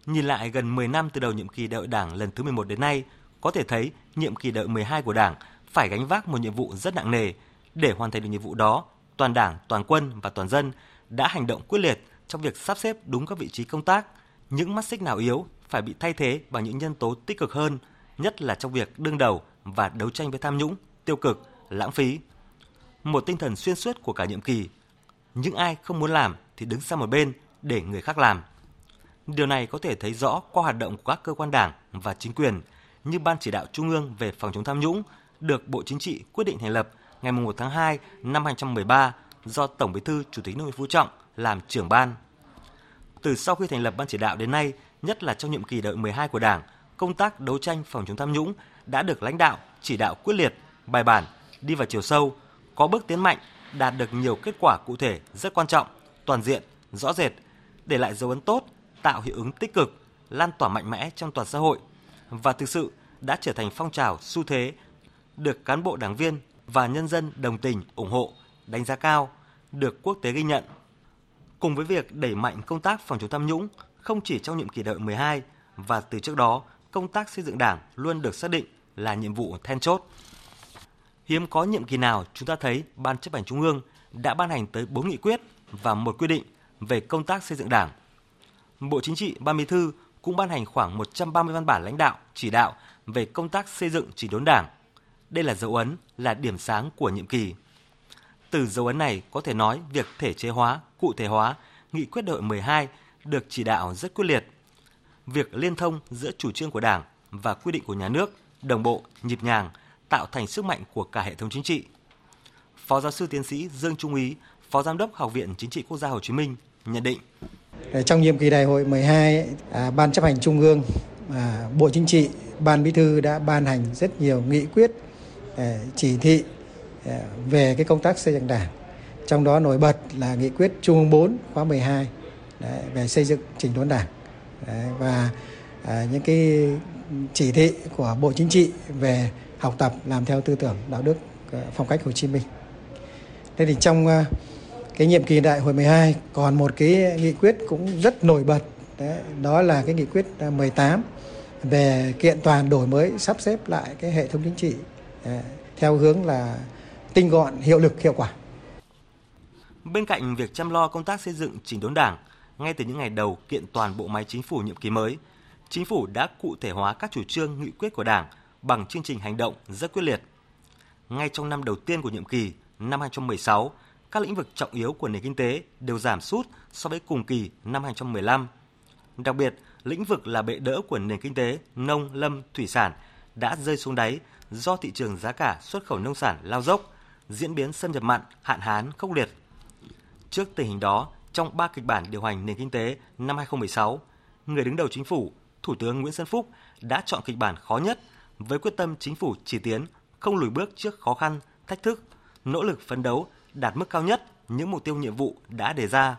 Nhìn lại gần 10 năm từ đầu nhiệm kỳ đại hội Đảng lần thứ 11 đến nay, có thể thấy nhiệm kỳ đại hội 12 của Đảng phải gánh vác một nhiệm vụ rất nặng nề. Để hoàn thành được nhiệm vụ đó, toàn Đảng, toàn quân và toàn dân đã hành động quyết liệt trong việc sắp xếp đúng các vị trí công tác. Những mắt xích nào yếu phải bị thay thế bằng những nhân tố tích cực hơn, nhất là trong việc đương đầu và đấu tranh với tham nhũng, tiêu cực, lãng phí. Một tinh thần xuyên suốt của cả nhiệm kỳ. Những ai không muốn làm thì đứng sang một bên để người khác làm. Điều này có thể thấy rõ qua hoạt động của các cơ quan đảng và chính quyền như Ban chỉ đạo Trung ương về phòng chống tham nhũng được Bộ Chính trị quyết định thành lập ngày 1 tháng 2 năm 2013 do Tổng Bí thư Chủ tịch nước Nguyễn Phú Trọng làm trưởng ban. Từ sau khi thành lập ban chỉ đạo đến nay, nhất là trong nhiệm kỳ đại 12 của Đảng, công tác đấu tranh phòng chống tham nhũng đã được lãnh đạo chỉ đạo quyết liệt bài bản, đi vào chiều sâu, có bước tiến mạnh, đạt được nhiều kết quả cụ thể rất quan trọng, toàn diện, rõ rệt, để lại dấu ấn tốt, tạo hiệu ứng tích cực, lan tỏa mạnh mẽ trong toàn xã hội và thực sự đã trở thành phong trào xu thế được cán bộ đảng viên và nhân dân đồng tình ủng hộ, đánh giá cao, được quốc tế ghi nhận. Cùng với việc đẩy mạnh công tác phòng chống tham nhũng không chỉ trong nhiệm kỳ đại 12 và từ trước đó, công tác xây dựng Đảng luôn được xác định là nhiệm vụ then chốt. Hiếm có nhiệm kỳ nào chúng ta thấy Ban chấp hành Trung ương đã ban hành tới 4 nghị quyết và một quy định về công tác xây dựng Đảng. Bộ Chính trị, Ban Bí thư cũng ban hành khoảng 130 văn bản lãnh đạo, chỉ đạo về công tác xây dựng chỉnh đốn Đảng. Đây là dấu ấn, là điểm sáng của nhiệm kỳ. Từ dấu ấn này có thể nói việc thể chế hóa, cụ thể hóa nghị quyết đại hội 12 được chỉ đạo rất quyết liệt. Việc liên thông giữa chủ trương của Đảng và quy định của nhà nước đồng bộ, nhịp nhàng – tạo thành sức mạnh của cả hệ thống chính trị. Phó giáo sư tiến sĩ Dương Trung Ý, Phó Giám đốc Học viện Chính trị Quốc gia Hồ Chí Minh nhận định. Trong nhiệm kỳ đại hội 12, à, Ban chấp hành Trung ương, à, Bộ Chính trị, Ban Bí thư đã ban hành rất nhiều nghị quyết, à, chỉ thị à, về cái công tác xây dựng đảng. Trong đó nổi bật là nghị quyết Trung ương 4 khóa 12 đấy, về xây dựng chỉnh đốn đảng. Đấy, và à, những cái chỉ thị của Bộ Chính trị về học tập làm theo tư tưởng đạo đức ờ, phong cách Hồ Chí Minh. Thế thì trong ờ, cái nhiệm kỳ đại hội 12 còn một cái nghị quyết cũng rất nổi bật đấy, đó là cái nghị quyết ờ, 18 về kiện toàn đổi mới sắp xếp lại cái hệ thống chính trị theo hướng là tinh gọn, hiệu lực, hiệu quả. Bên cạnh việc chăm lo công tác xây dựng chỉnh đốn Đảng, ngay từ những ngày đầu kiện toàn bộ máy chính phủ nhiệm kỳ mới, chính phủ đã cụ thể hóa các chủ trương nghị quyết của Đảng bằng chương trình hành động rất quyết liệt. Ngay trong năm đầu tiên của nhiệm kỳ, năm 2016, các lĩnh vực trọng yếu của nền kinh tế đều giảm sút so với cùng kỳ năm 2015. Đặc biệt, lĩnh vực là bệ đỡ của nền kinh tế, nông, lâm, thủy sản đã rơi xuống đáy do thị trường giá cả xuất khẩu nông sản lao dốc, diễn biến xâm nhập mặn, hạn hán khốc liệt. Trước tình hình đó, trong ba kịch bản điều hành nền kinh tế năm 2016, người đứng đầu chính phủ, Thủ tướng Nguyễn Xuân Phúc đã chọn kịch bản khó nhất với quyết tâm chính phủ chỉ tiến, không lùi bước trước khó khăn, thách thức, nỗ lực phấn đấu đạt mức cao nhất những mục tiêu nhiệm vụ đã đề ra.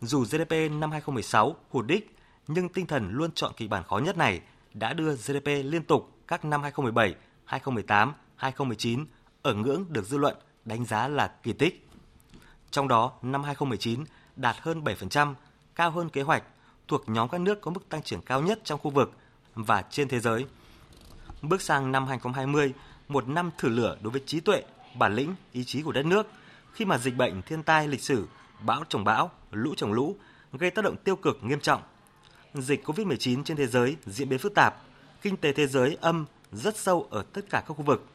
Dù GDP năm 2016 hụt đích, nhưng tinh thần luôn chọn kịch bản khó nhất này đã đưa GDP liên tục các năm 2017, 2018, 2019 ở ngưỡng được dư luận đánh giá là kỳ tích. Trong đó, năm 2019 đạt hơn 7%, cao hơn kế hoạch, thuộc nhóm các nước có mức tăng trưởng cao nhất trong khu vực và trên thế giới. Bước sang năm 2020, một năm thử lửa đối với trí tuệ, bản lĩnh, ý chí của đất nước, khi mà dịch bệnh, thiên tai lịch sử, bão trồng bão, lũ trồng lũ gây tác động tiêu cực nghiêm trọng. Dịch COVID-19 trên thế giới diễn biến phức tạp, kinh tế thế giới âm rất sâu ở tất cả các khu vực.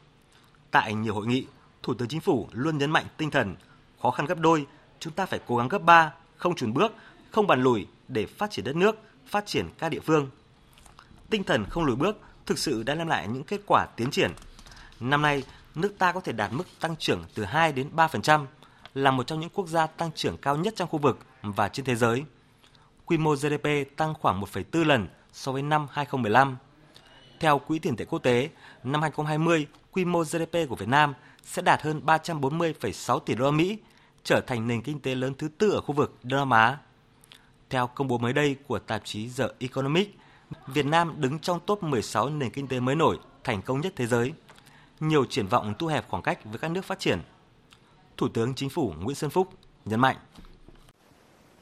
Tại nhiều hội nghị, Thủ tướng Chính phủ luôn nhấn mạnh tinh thần khó khăn gấp đôi, chúng ta phải cố gắng gấp ba, không chùn bước, không bàn lùi để phát triển đất nước, phát triển các địa phương. Tinh thần không lùi bước thực sự đã đem lại những kết quả tiến triển. Năm nay, nước ta có thể đạt mức tăng trưởng từ 2 đến 3%, là một trong những quốc gia tăng trưởng cao nhất trong khu vực và trên thế giới. Quy mô GDP tăng khoảng 1,4 lần so với năm 2015. Theo Quỹ tiền tệ quốc tế, năm 2020, quy mô GDP của Việt Nam sẽ đạt hơn 340,6 tỷ đô la Mỹ, trở thành nền kinh tế lớn thứ tư ở khu vực Đông Nam Á. Theo công bố mới đây của tạp chí The Economic, Việt Nam đứng trong top 16 nền kinh tế mới nổi thành công nhất thế giới. Nhiều triển vọng thu hẹp khoảng cách với các nước phát triển. Thủ tướng Chính phủ Nguyễn Xuân Phúc nhấn mạnh.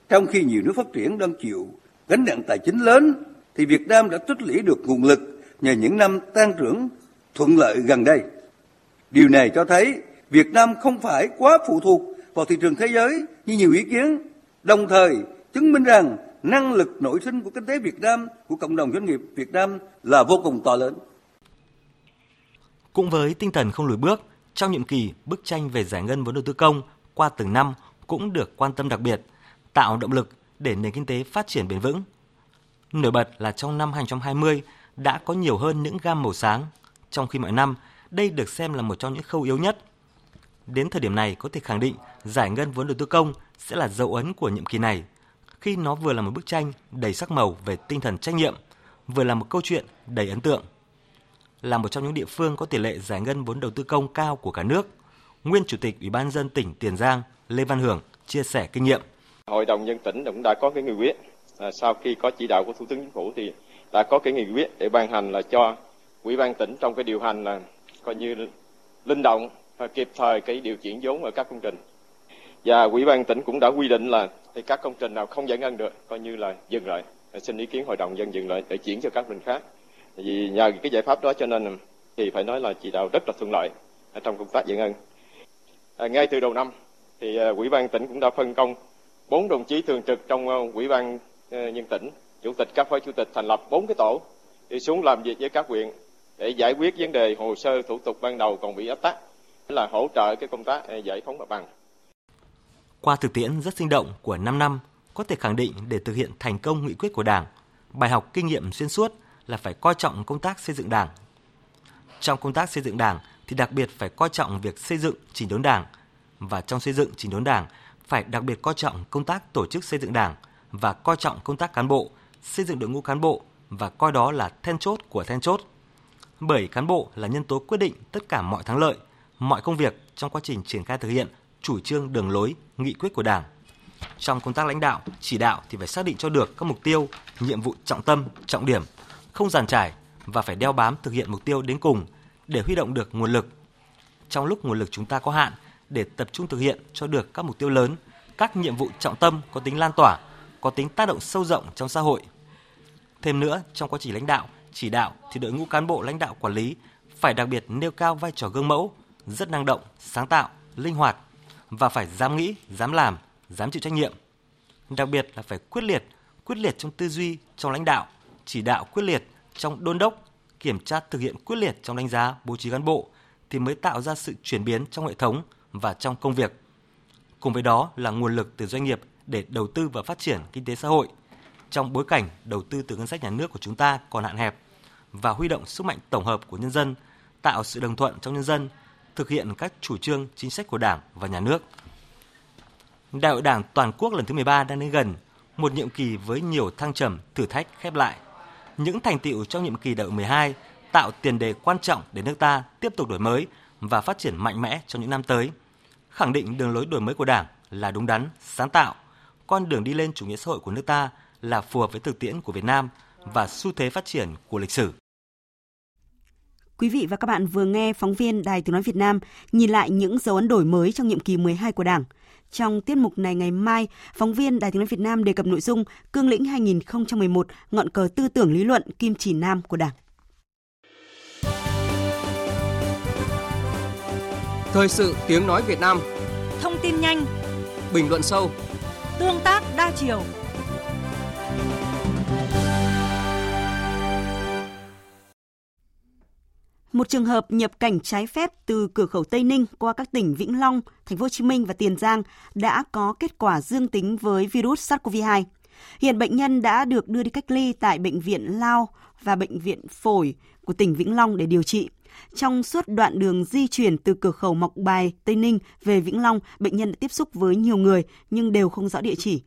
Trong khi nhiều nước phát triển đang chịu gánh nặng tài chính lớn, thì Việt Nam đã tích lũy được nguồn lực nhờ những năm tăng trưởng thuận lợi gần đây. Điều này cho thấy Việt Nam không phải quá phụ thuộc vào thị trường thế giới như nhiều ý kiến, đồng thời chứng minh rằng năng lực nội sinh của kinh tế Việt Nam, của cộng đồng doanh nghiệp Việt Nam là vô cùng to lớn. Cũng với tinh thần không lùi bước, trong nhiệm kỳ, bức tranh về giải ngân vốn đầu tư công qua từng năm cũng được quan tâm đặc biệt, tạo động lực để nền kinh tế phát triển bền vững. Nổi bật là trong năm 2020 đã có nhiều hơn những gam màu sáng, trong khi mọi năm đây được xem là một trong những khâu yếu nhất. Đến thời điểm này có thể khẳng định giải ngân vốn đầu tư công sẽ là dấu ấn của nhiệm kỳ này, khi nó vừa là một bức tranh đầy sắc màu về tinh thần trách nhiệm, vừa là một câu chuyện đầy ấn tượng. Là một trong những địa phương có tỷ lệ giải ngân vốn đầu tư công cao của cả nước, nguyên chủ tịch Ủy ban dân tỉnh Tiền Giang Lê Văn Hưởng chia sẻ kinh nghiệm. Hội đồng nhân tỉnh cũng đã có cái nghị quyết à, sau khi có chỉ đạo của Thủ tướng Chính phủ thì đã có cái nghị quyết để ban hành là cho Ủy ban tỉnh trong cái điều hành là coi như linh động và kịp thời cái điều chuyển vốn ở các công trình. Và Ủy ban tỉnh cũng đã quy định là thì các công trình nào không giải ngân được coi như là dừng lại. Xin ý kiến hội đồng dân dừng lại để chuyển cho các mình khác. Vì nhờ cái giải pháp đó cho nên thì phải nói là chỉ đạo rất là thuận lợi trong công tác giải ngân. À, ngay từ đầu năm thì uh, Ủy ban tỉnh cũng đã phân công bốn đồng chí thường trực trong uh, Ủy ban uh, nhân tỉnh, chủ tịch các phó chủ tịch thành lập bốn cái tổ đi xuống làm việc với các huyện để giải quyết vấn đề hồ sơ thủ tục ban đầu còn bị ách tắc là hỗ trợ cái công tác giải phóng mặt bằng. Qua thực tiễn rất sinh động của 5 năm, có thể khẳng định để thực hiện thành công nghị quyết của Đảng, bài học kinh nghiệm xuyên suốt là phải coi trọng công tác xây dựng Đảng. Trong công tác xây dựng Đảng thì đặc biệt phải coi trọng việc xây dựng chỉnh đốn Đảng và trong xây dựng chỉnh đốn Đảng phải đặc biệt coi trọng công tác tổ chức xây dựng Đảng và coi trọng công tác cán bộ, xây dựng đội ngũ cán bộ và coi đó là then chốt của then chốt. Bởi cán bộ là nhân tố quyết định tất cả mọi thắng lợi, mọi công việc trong quá trình triển khai thực hiện chủ trương đường lối, nghị quyết của Đảng. Trong công tác lãnh đạo, chỉ đạo thì phải xác định cho được các mục tiêu, nhiệm vụ trọng tâm, trọng điểm không giàn trải và phải đeo bám thực hiện mục tiêu đến cùng để huy động được nguồn lực. Trong lúc nguồn lực chúng ta có hạn để tập trung thực hiện cho được các mục tiêu lớn, các nhiệm vụ trọng tâm có tính lan tỏa, có tính tác động sâu rộng trong xã hội. Thêm nữa, trong quá trình lãnh đạo, chỉ đạo thì đội ngũ cán bộ lãnh đạo quản lý phải đặc biệt nêu cao vai trò gương mẫu, rất năng động, sáng tạo, linh hoạt và phải dám nghĩ, dám làm, dám chịu trách nhiệm. Đặc biệt là phải quyết liệt, quyết liệt trong tư duy, trong lãnh đạo, chỉ đạo quyết liệt trong đôn đốc, kiểm tra thực hiện quyết liệt trong đánh giá, bố trí cán bộ thì mới tạo ra sự chuyển biến trong hệ thống và trong công việc. Cùng với đó là nguồn lực từ doanh nghiệp để đầu tư và phát triển kinh tế xã hội trong bối cảnh đầu tư từ ngân sách nhà nước của chúng ta còn hạn hẹp và huy động sức mạnh tổng hợp của nhân dân, tạo sự đồng thuận trong nhân dân, thực hiện các chủ trương, chính sách của Đảng và nhà nước. Đại hội Đảng toàn quốc lần thứ 13 đang đến gần, một nhiệm kỳ với nhiều thăng trầm, thử thách khép lại. Những thành tựu trong nhiệm kỳ đại hội 12 tạo tiền đề quan trọng để nước ta tiếp tục đổi mới và phát triển mạnh mẽ trong những năm tới. Khẳng định đường lối đổi mới của Đảng là đúng đắn, sáng tạo, con đường đi lên chủ nghĩa xã hội của nước ta là phù hợp với thực tiễn của Việt Nam và xu thế phát triển của lịch sử. Quý vị và các bạn vừa nghe phóng viên Đài Tiếng Nói Việt Nam nhìn lại những dấu ấn đổi mới trong nhiệm kỳ 12 của Đảng. Trong tiết mục này ngày mai, phóng viên Đài Tiếng Nói Việt Nam đề cập nội dung Cương lĩnh 2011, ngọn cờ tư tưởng lý luận kim chỉ nam của Đảng. Thời sự tiếng nói Việt Nam Thông tin nhanh Bình luận sâu Tương tác đa chiều Một trường hợp nhập cảnh trái phép từ cửa khẩu Tây Ninh qua các tỉnh Vĩnh Long, Thành phố Hồ Chí Minh và Tiền Giang đã có kết quả dương tính với virus SARS-CoV-2. Hiện bệnh nhân đã được đưa đi cách ly tại bệnh viện Lao và bệnh viện Phổi của tỉnh Vĩnh Long để điều trị. Trong suốt đoạn đường di chuyển từ cửa khẩu Mộc Bài, Tây Ninh về Vĩnh Long, bệnh nhân đã tiếp xúc với nhiều người nhưng đều không rõ địa chỉ.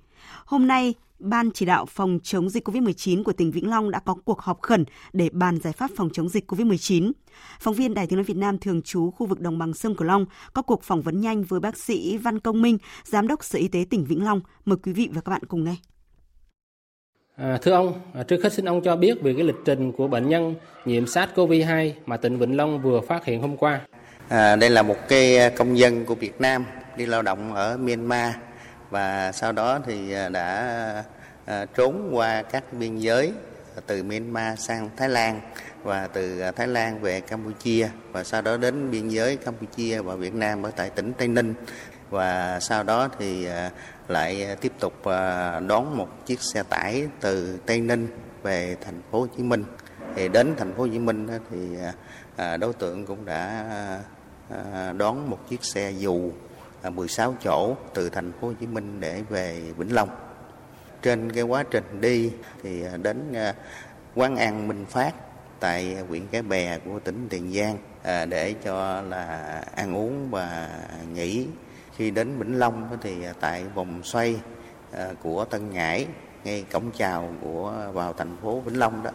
Hôm nay, Ban chỉ đạo phòng chống dịch COVID-19 của tỉnh Vĩnh Long đã có cuộc họp khẩn để bàn giải pháp phòng chống dịch COVID-19. Phóng viên Đài Tiếng nói Việt Nam thường trú khu vực đồng bằng sông Cửu Long có cuộc phỏng vấn nhanh với bác sĩ Văn Công Minh, giám đốc Sở Y tế tỉnh Vĩnh Long. Mời quý vị và các bạn cùng nghe. À, thưa ông, à, trước hết xin ông cho biết về cái lịch trình của bệnh nhân nhiễm SARS-CoV-2 mà tỉnh Vĩnh Long vừa phát hiện hôm qua. À, đây là một cái công dân của Việt Nam đi lao động ở Myanmar và sau đó thì à, đã à, trốn qua các biên giới từ Myanmar sang Thái Lan và từ à, Thái Lan về Campuchia và sau đó đến biên giới Campuchia và Việt Nam ở tại tỉnh Tây Ninh. Và sau đó thì lại tiếp tục đón một chiếc xe tải từ Tây Ninh về thành phố Hồ Chí Minh. Thì đến thành phố Hồ Chí Minh thì đối tượng cũng đã đón một chiếc xe dù À, 16 chỗ từ thành phố Hồ Chí Minh để về Vĩnh Long. Trên cái quá trình đi thì à, đến à, quán ăn Minh Phát tại huyện Cái Bè của tỉnh Tiền Giang để cho là ăn uống và nghỉ. Khi đến Vĩnh Long thì tại vòng xoay của Tân Ngãi ngay cổng chào của vào thành phố Vĩnh Long đó,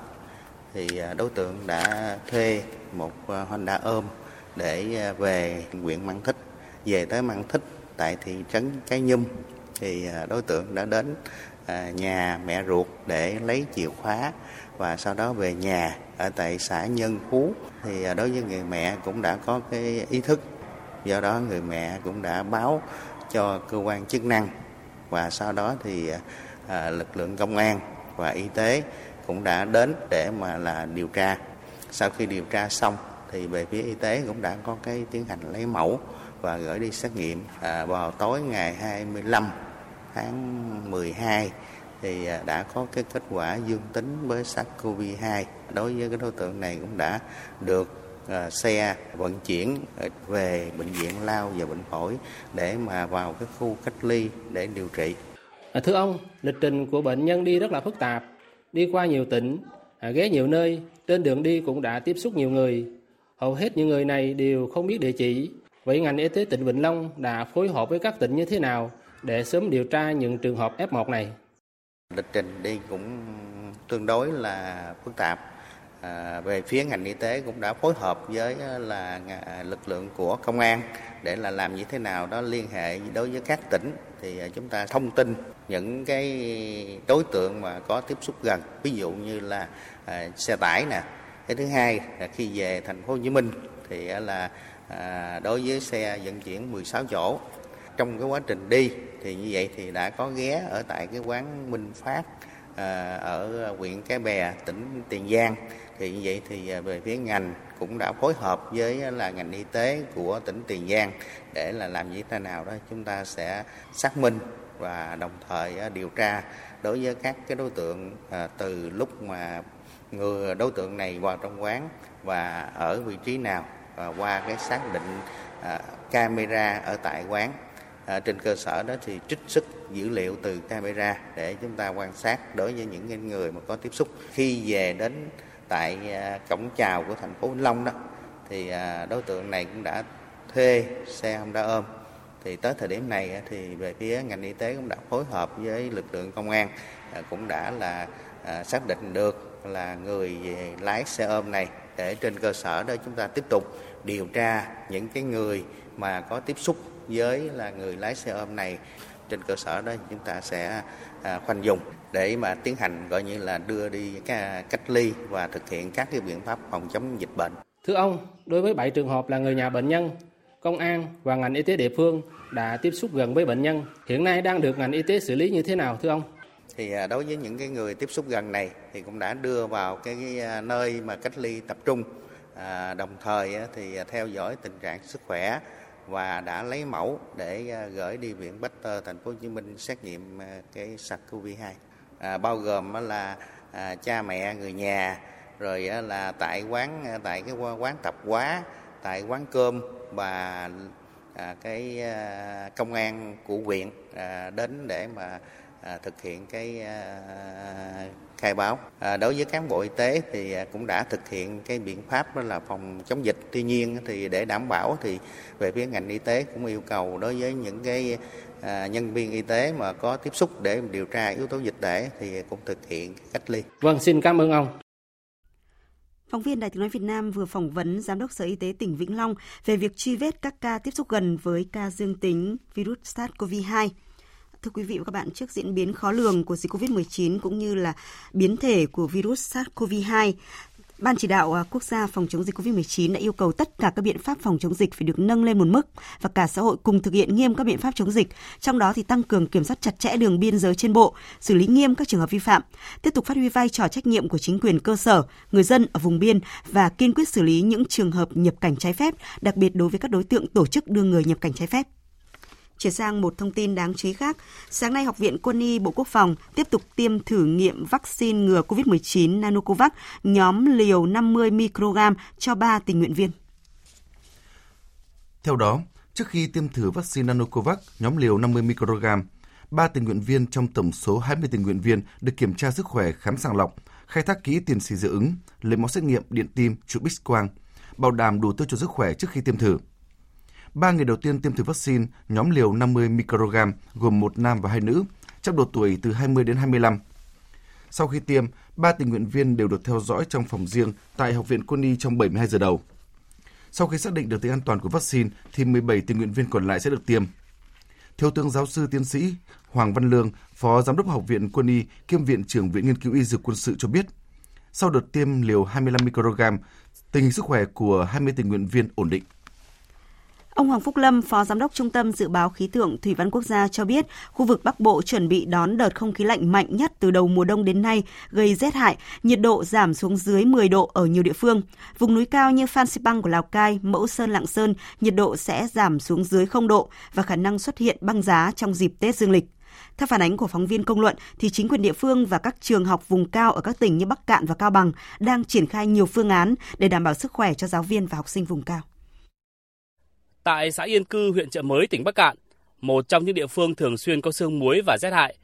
thì đối tượng đã thuê một Honda ôm để về huyện Mang Thích về tới Mang Thích tại thị trấn Cái Nhum thì à, đối tượng đã đến à, nhà mẹ ruột để lấy chìa khóa và sau đó về nhà ở tại xã Nhân Phú. Thì à, đối với người mẹ cũng đã có cái ý thức do đó người mẹ cũng đã báo cho cơ quan chức năng. Và sau đó thì à, lực lượng công an và y tế cũng đã đến để mà là điều tra. Sau khi điều tra xong thì về phía y tế cũng đã có cái tiến hành lấy mẫu và gửi đi xét nghiệm à, vào tối ngày 25 tháng 12 thì à, đã có cái kết quả dương tính với SARS-CoV-2. Đối với cái đối tượng này cũng đã được à, xe vận chuyển à, về bệnh viện Lao và bệnh phổi để mà vào cái khu cách ly để điều trị. À, thưa ông, lịch trình của bệnh nhân đi rất là phức tạp, đi qua nhiều tỉnh, à, ghé nhiều nơi, trên đường đi cũng đã tiếp xúc nhiều người. Hầu hết những người này đều không biết địa chỉ. Vậy ngành y tế tỉnh Vĩnh Long đã phối hợp với các tỉnh như thế nào để sớm điều tra những trường hợp F1 này? Lịch trình đi cũng tương đối là phức tạp. À, về phía ngành y tế cũng đã phối hợp với là lực lượng của công an để là làm như thế nào đó liên hệ đối với các tỉnh. Thì à, chúng ta thông tin những cái đối tượng mà có tiếp xúc gần ví dụ như là à, xe tải nè. Cái thứ hai là khi về thành phố Hồ Chí Minh thì là à, đối với xe vận chuyển 16 chỗ trong cái quá trình đi thì như vậy thì đã có ghé ở tại cái quán Minh Phát à, ở huyện Cái Bè tỉnh Tiền Giang. Thì như vậy thì à, về phía ngành cũng đã phối hợp với là ngành y tế của tỉnh Tiền Giang để là làm như thế nào đó chúng ta sẽ xác minh và đồng thời à, điều tra đối với các cái đối tượng à, từ lúc mà người đối tượng này vào trong quán và ở vị trí nào và qua cái xác định à, camera ở tại quán. À, trên cơ sở đó thì trích xuất dữ liệu từ camera để chúng ta quan sát đối với những người mà có tiếp xúc. Khi về đến tại à, cổng chào của thành phố Vĩnh Long đó thì à, đối tượng này cũng đã thuê xe Honda ôm. Thì tới thời điểm này à, thì về phía ngành y tế cũng đã phối hợp với lực lượng công an à, cũng đã là xác định được là người lái xe ôm này để trên cơ sở đó chúng ta tiếp tục điều tra những cái người mà có tiếp xúc với là người lái xe ôm này trên cơ sở đó chúng ta sẽ à, khoanh dùng để mà tiến hành gọi như là đưa đi cách ly và thực hiện các cái biện pháp phòng chống dịch bệnh. Thưa ông, đối với 7 trường hợp là người nhà bệnh nhân, công an và ngành y tế địa phương đã tiếp xúc gần với bệnh nhân, hiện nay đang được ngành y tế xử lý như thế nào thưa ông? Thì à, đối với những cái người tiếp xúc gần này thì cũng đã đưa vào cái à, nơi mà cách ly tập trung, à, đồng thời thì à, theo dõi tình trạng sức khỏe và đã lấy mẫu để gửi đi viện Baxter thành phố Hồ Chí Minh xét nghiệm cái SARS-CoV-2 à, bao gồm là à, cha mẹ người nhà rồi là tại quán tại cái quán tập quá tại quán cơm và à, cái à, công an của huyện à, đến để mà à, thực hiện cái à, khai báo à, đối với cán bộ y tế thì cũng đã thực hiện cái biện pháp đó là phòng chống dịch tuy nhiên thì để đảm bảo thì về phía ngành y tế cũng yêu cầu đối với những cái à, nhân viên y tế mà có tiếp xúc để điều tra yếu tố dịch tễ thì cũng thực hiện cách ly. Vâng, xin cảm ơn ông. Phóng viên Đài tiếng nói Việt Nam vừa phỏng vấn Giám đốc Sở Y tế tỉnh Vĩnh Long về việc truy vết các ca tiếp xúc gần với ca dương tính virus SARS-CoV-2. Thưa quý vị và các bạn, trước diễn biến khó lường của dịch COVID-19 cũng như là biến thể của virus SARS-CoV-2, Ban chỉ đạo à, quốc gia phòng chống dịch COVID-19 đã yêu cầu tất cả các biện pháp phòng chống dịch phải được nâng lên một mức và cả xã hội cùng thực hiện nghiêm các biện pháp chống dịch, trong đó thì tăng cường kiểm soát chặt chẽ đường biên giới trên bộ, xử lý nghiêm các trường hợp vi phạm, tiếp tục phát huy vai trò trách nhiệm của chính quyền cơ sở, người dân ở vùng biên và kiên quyết xử lý những trường hợp nhập cảnh trái phép, đặc biệt đối với các đối tượng tổ chức đưa người nhập cảnh trái phép. Chuyển sang một thông tin đáng chú ý khác, sáng nay Học viện Quân y Bộ Quốc phòng tiếp tục tiêm thử nghiệm vaccine ngừa COVID-19 Nanocovax nhóm liều 50 microgram cho 3 tình nguyện viên. Theo đó, trước khi tiêm thử vaccine Nanocovax nhóm liều 50 microgram, 3 tình nguyện viên trong tổng số 20 tình nguyện viên được kiểm tra sức khỏe khám sàng lọc, khai thác kỹ tiền sử dị ứng, lấy mẫu xét nghiệm điện tim, chụp X-quang, bảo đảm đủ tiêu chuẩn sức khỏe trước khi tiêm thử. Ba người đầu tiên tiêm thử vaccine nhóm liều 50 microgram gồm một nam và hai nữ, trong độ tuổi từ 20 đến 25. Sau khi tiêm, ba tình nguyện viên đều được theo dõi trong phòng riêng tại Học viện Quân y trong 72 giờ đầu. Sau khi xác định được tính an toàn của vaccine, thì 17 tình nguyện viên còn lại sẽ được tiêm. Thiếu tướng giáo sư tiến sĩ Hoàng Văn Lương, Phó Giám đốc Học viện Quân y kiêm Viện trưởng Viện Nghiên cứu Y Dược Quân sự cho biết, sau đợt tiêm liều 25 microgram, tình hình sức khỏe của 20 tình nguyện viên ổn định. Ông Hoàng Phúc Lâm, Phó Giám đốc Trung tâm Dự báo Khí tượng Thủy văn Quốc gia cho biết, khu vực Bắc Bộ chuẩn bị đón đợt không khí lạnh mạnh nhất từ đầu mùa đông đến nay, gây rét hại, nhiệt độ giảm xuống dưới 10 độ ở nhiều địa phương. Vùng núi cao như Phan Xipang của Lào Cai, Mẫu Sơn, Lạng Sơn, nhiệt độ sẽ giảm xuống dưới 0 độ và khả năng xuất hiện băng giá trong dịp Tết Dương lịch. Theo phản ánh của phóng viên công luận, thì chính quyền địa phương và các trường học vùng cao ở các tỉnh như Bắc Cạn và Cao Bằng đang triển khai nhiều phương án để đảm bảo sức khỏe cho giáo viên và học sinh vùng cao. Tại xã Yên Cư, huyện Trợ Mới, tỉnh Bắc Cạn, một trong những địa phương thường xuyên có sương muối và rét hại,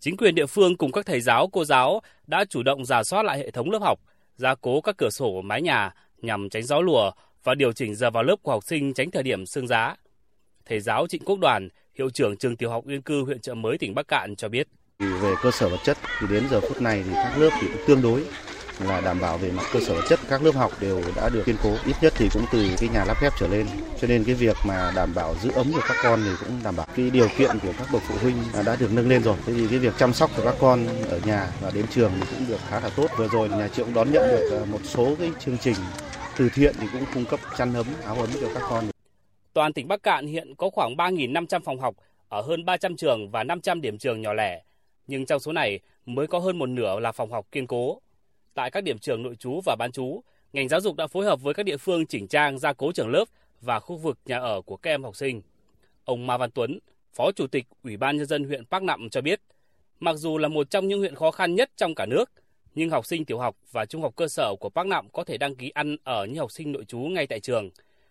chính quyền địa phương cùng các thầy giáo, cô giáo đã chủ động giả soát lại hệ thống lớp học, gia cố các cửa sổ, mái nhà nhằm tránh gió lùa và điều chỉnh giờ vào lớp của học sinh tránh thời điểm sương giá. Thầy giáo Trịnh Quốc Đoàn, hiệu trưởng trường tiểu học Yên Cư, huyện Trợ Mới, tỉnh Bắc Cạn cho biết. Về cơ sở vật chất thì đến giờ phút này thì các lớp thì cũng tương đối là đảm bảo về mặt cơ sở vật chất các lớp học đều đã được kiên cố. Ít nhất thì cũng từ cái nhà lắp ghép trở lên. Cho nên cái việc mà đảm bảo giữ ấm cho các con thì cũng đảm bảo. Cái điều kiện của các bậc phụ huynh đã được nâng lên rồi. Thế thì cái việc chăm sóc của các con ở nhà và đến trường thì cũng được khá là tốt. Vừa rồi nhà trường cũng đón nhận được ờ, một số cái chương trình từ thiện thì cũng cung cấp chăn ấm áo ấm cho các con. Toàn tỉnh Bắc Cạn hiện có khoảng 3.500 phòng học ở hơn 300 trường và 500 điểm trường nhỏ lẻ, nhưng trong số này mới có hơn một nửa là phòng học kiên cố. Tại các điểm trường nội trú và bán trú, ngành giáo dục đã phối hợp với các địa phương chỉnh trang gia cố trường lớp và khu vực nhà ở của các em học sinh. Ông Ma Văn Tuấn, Phó Chủ tịch Ủy ban Nhân dân huyện Bắc Nậm cho biết, mặc dù là một trong những huyện khó khăn nhất trong cả nước, nhưng học sinh tiểu học và trung học cơ sở của Bắc Nậm có thể đăng ký ăn ở như học sinh nội trú ngay tại trường,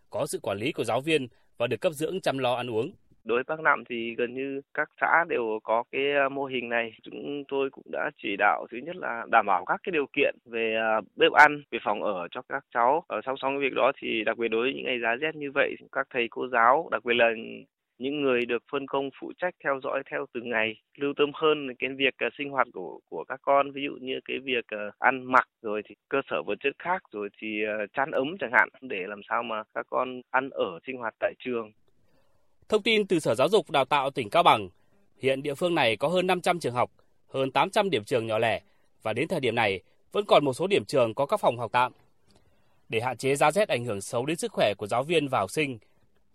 có sự quản lý của giáo viên và được cấp dưỡng chăm lo ăn uống đối với Bắc Nạm thì gần như các xã đều có cái ờ, mô hình này. Chúng tôi cũng đã chỉ đạo thứ nhất là đảm bảo các cái điều kiện về ờ, bếp ăn, về phòng ở cho các cháu. Ở song song với việc đó thì đặc biệt đối với những ngày giá rét như vậy, các thầy cô giáo, đặc biệt là những người được phân công phụ trách theo dõi theo từng ngày lưu tâm hơn cái việc uh, sinh hoạt của của các con ví dụ như cái việc uh, ăn mặc rồi thì cơ sở vật chất khác rồi thì uh, chăn ấm chẳng hạn để làm sao mà các con ăn ở sinh hoạt tại trường Thông tin từ Sở Giáo dục Đào tạo tỉnh Cao Bằng, hiện địa phương này có hơn 500 trường học, hơn 800 điểm trường nhỏ lẻ và đến thời điểm này vẫn còn một số điểm trường có các phòng học tạm. Để hạn chế giá rét ảnh hưởng xấu đến sức khỏe của giáo viên và học sinh,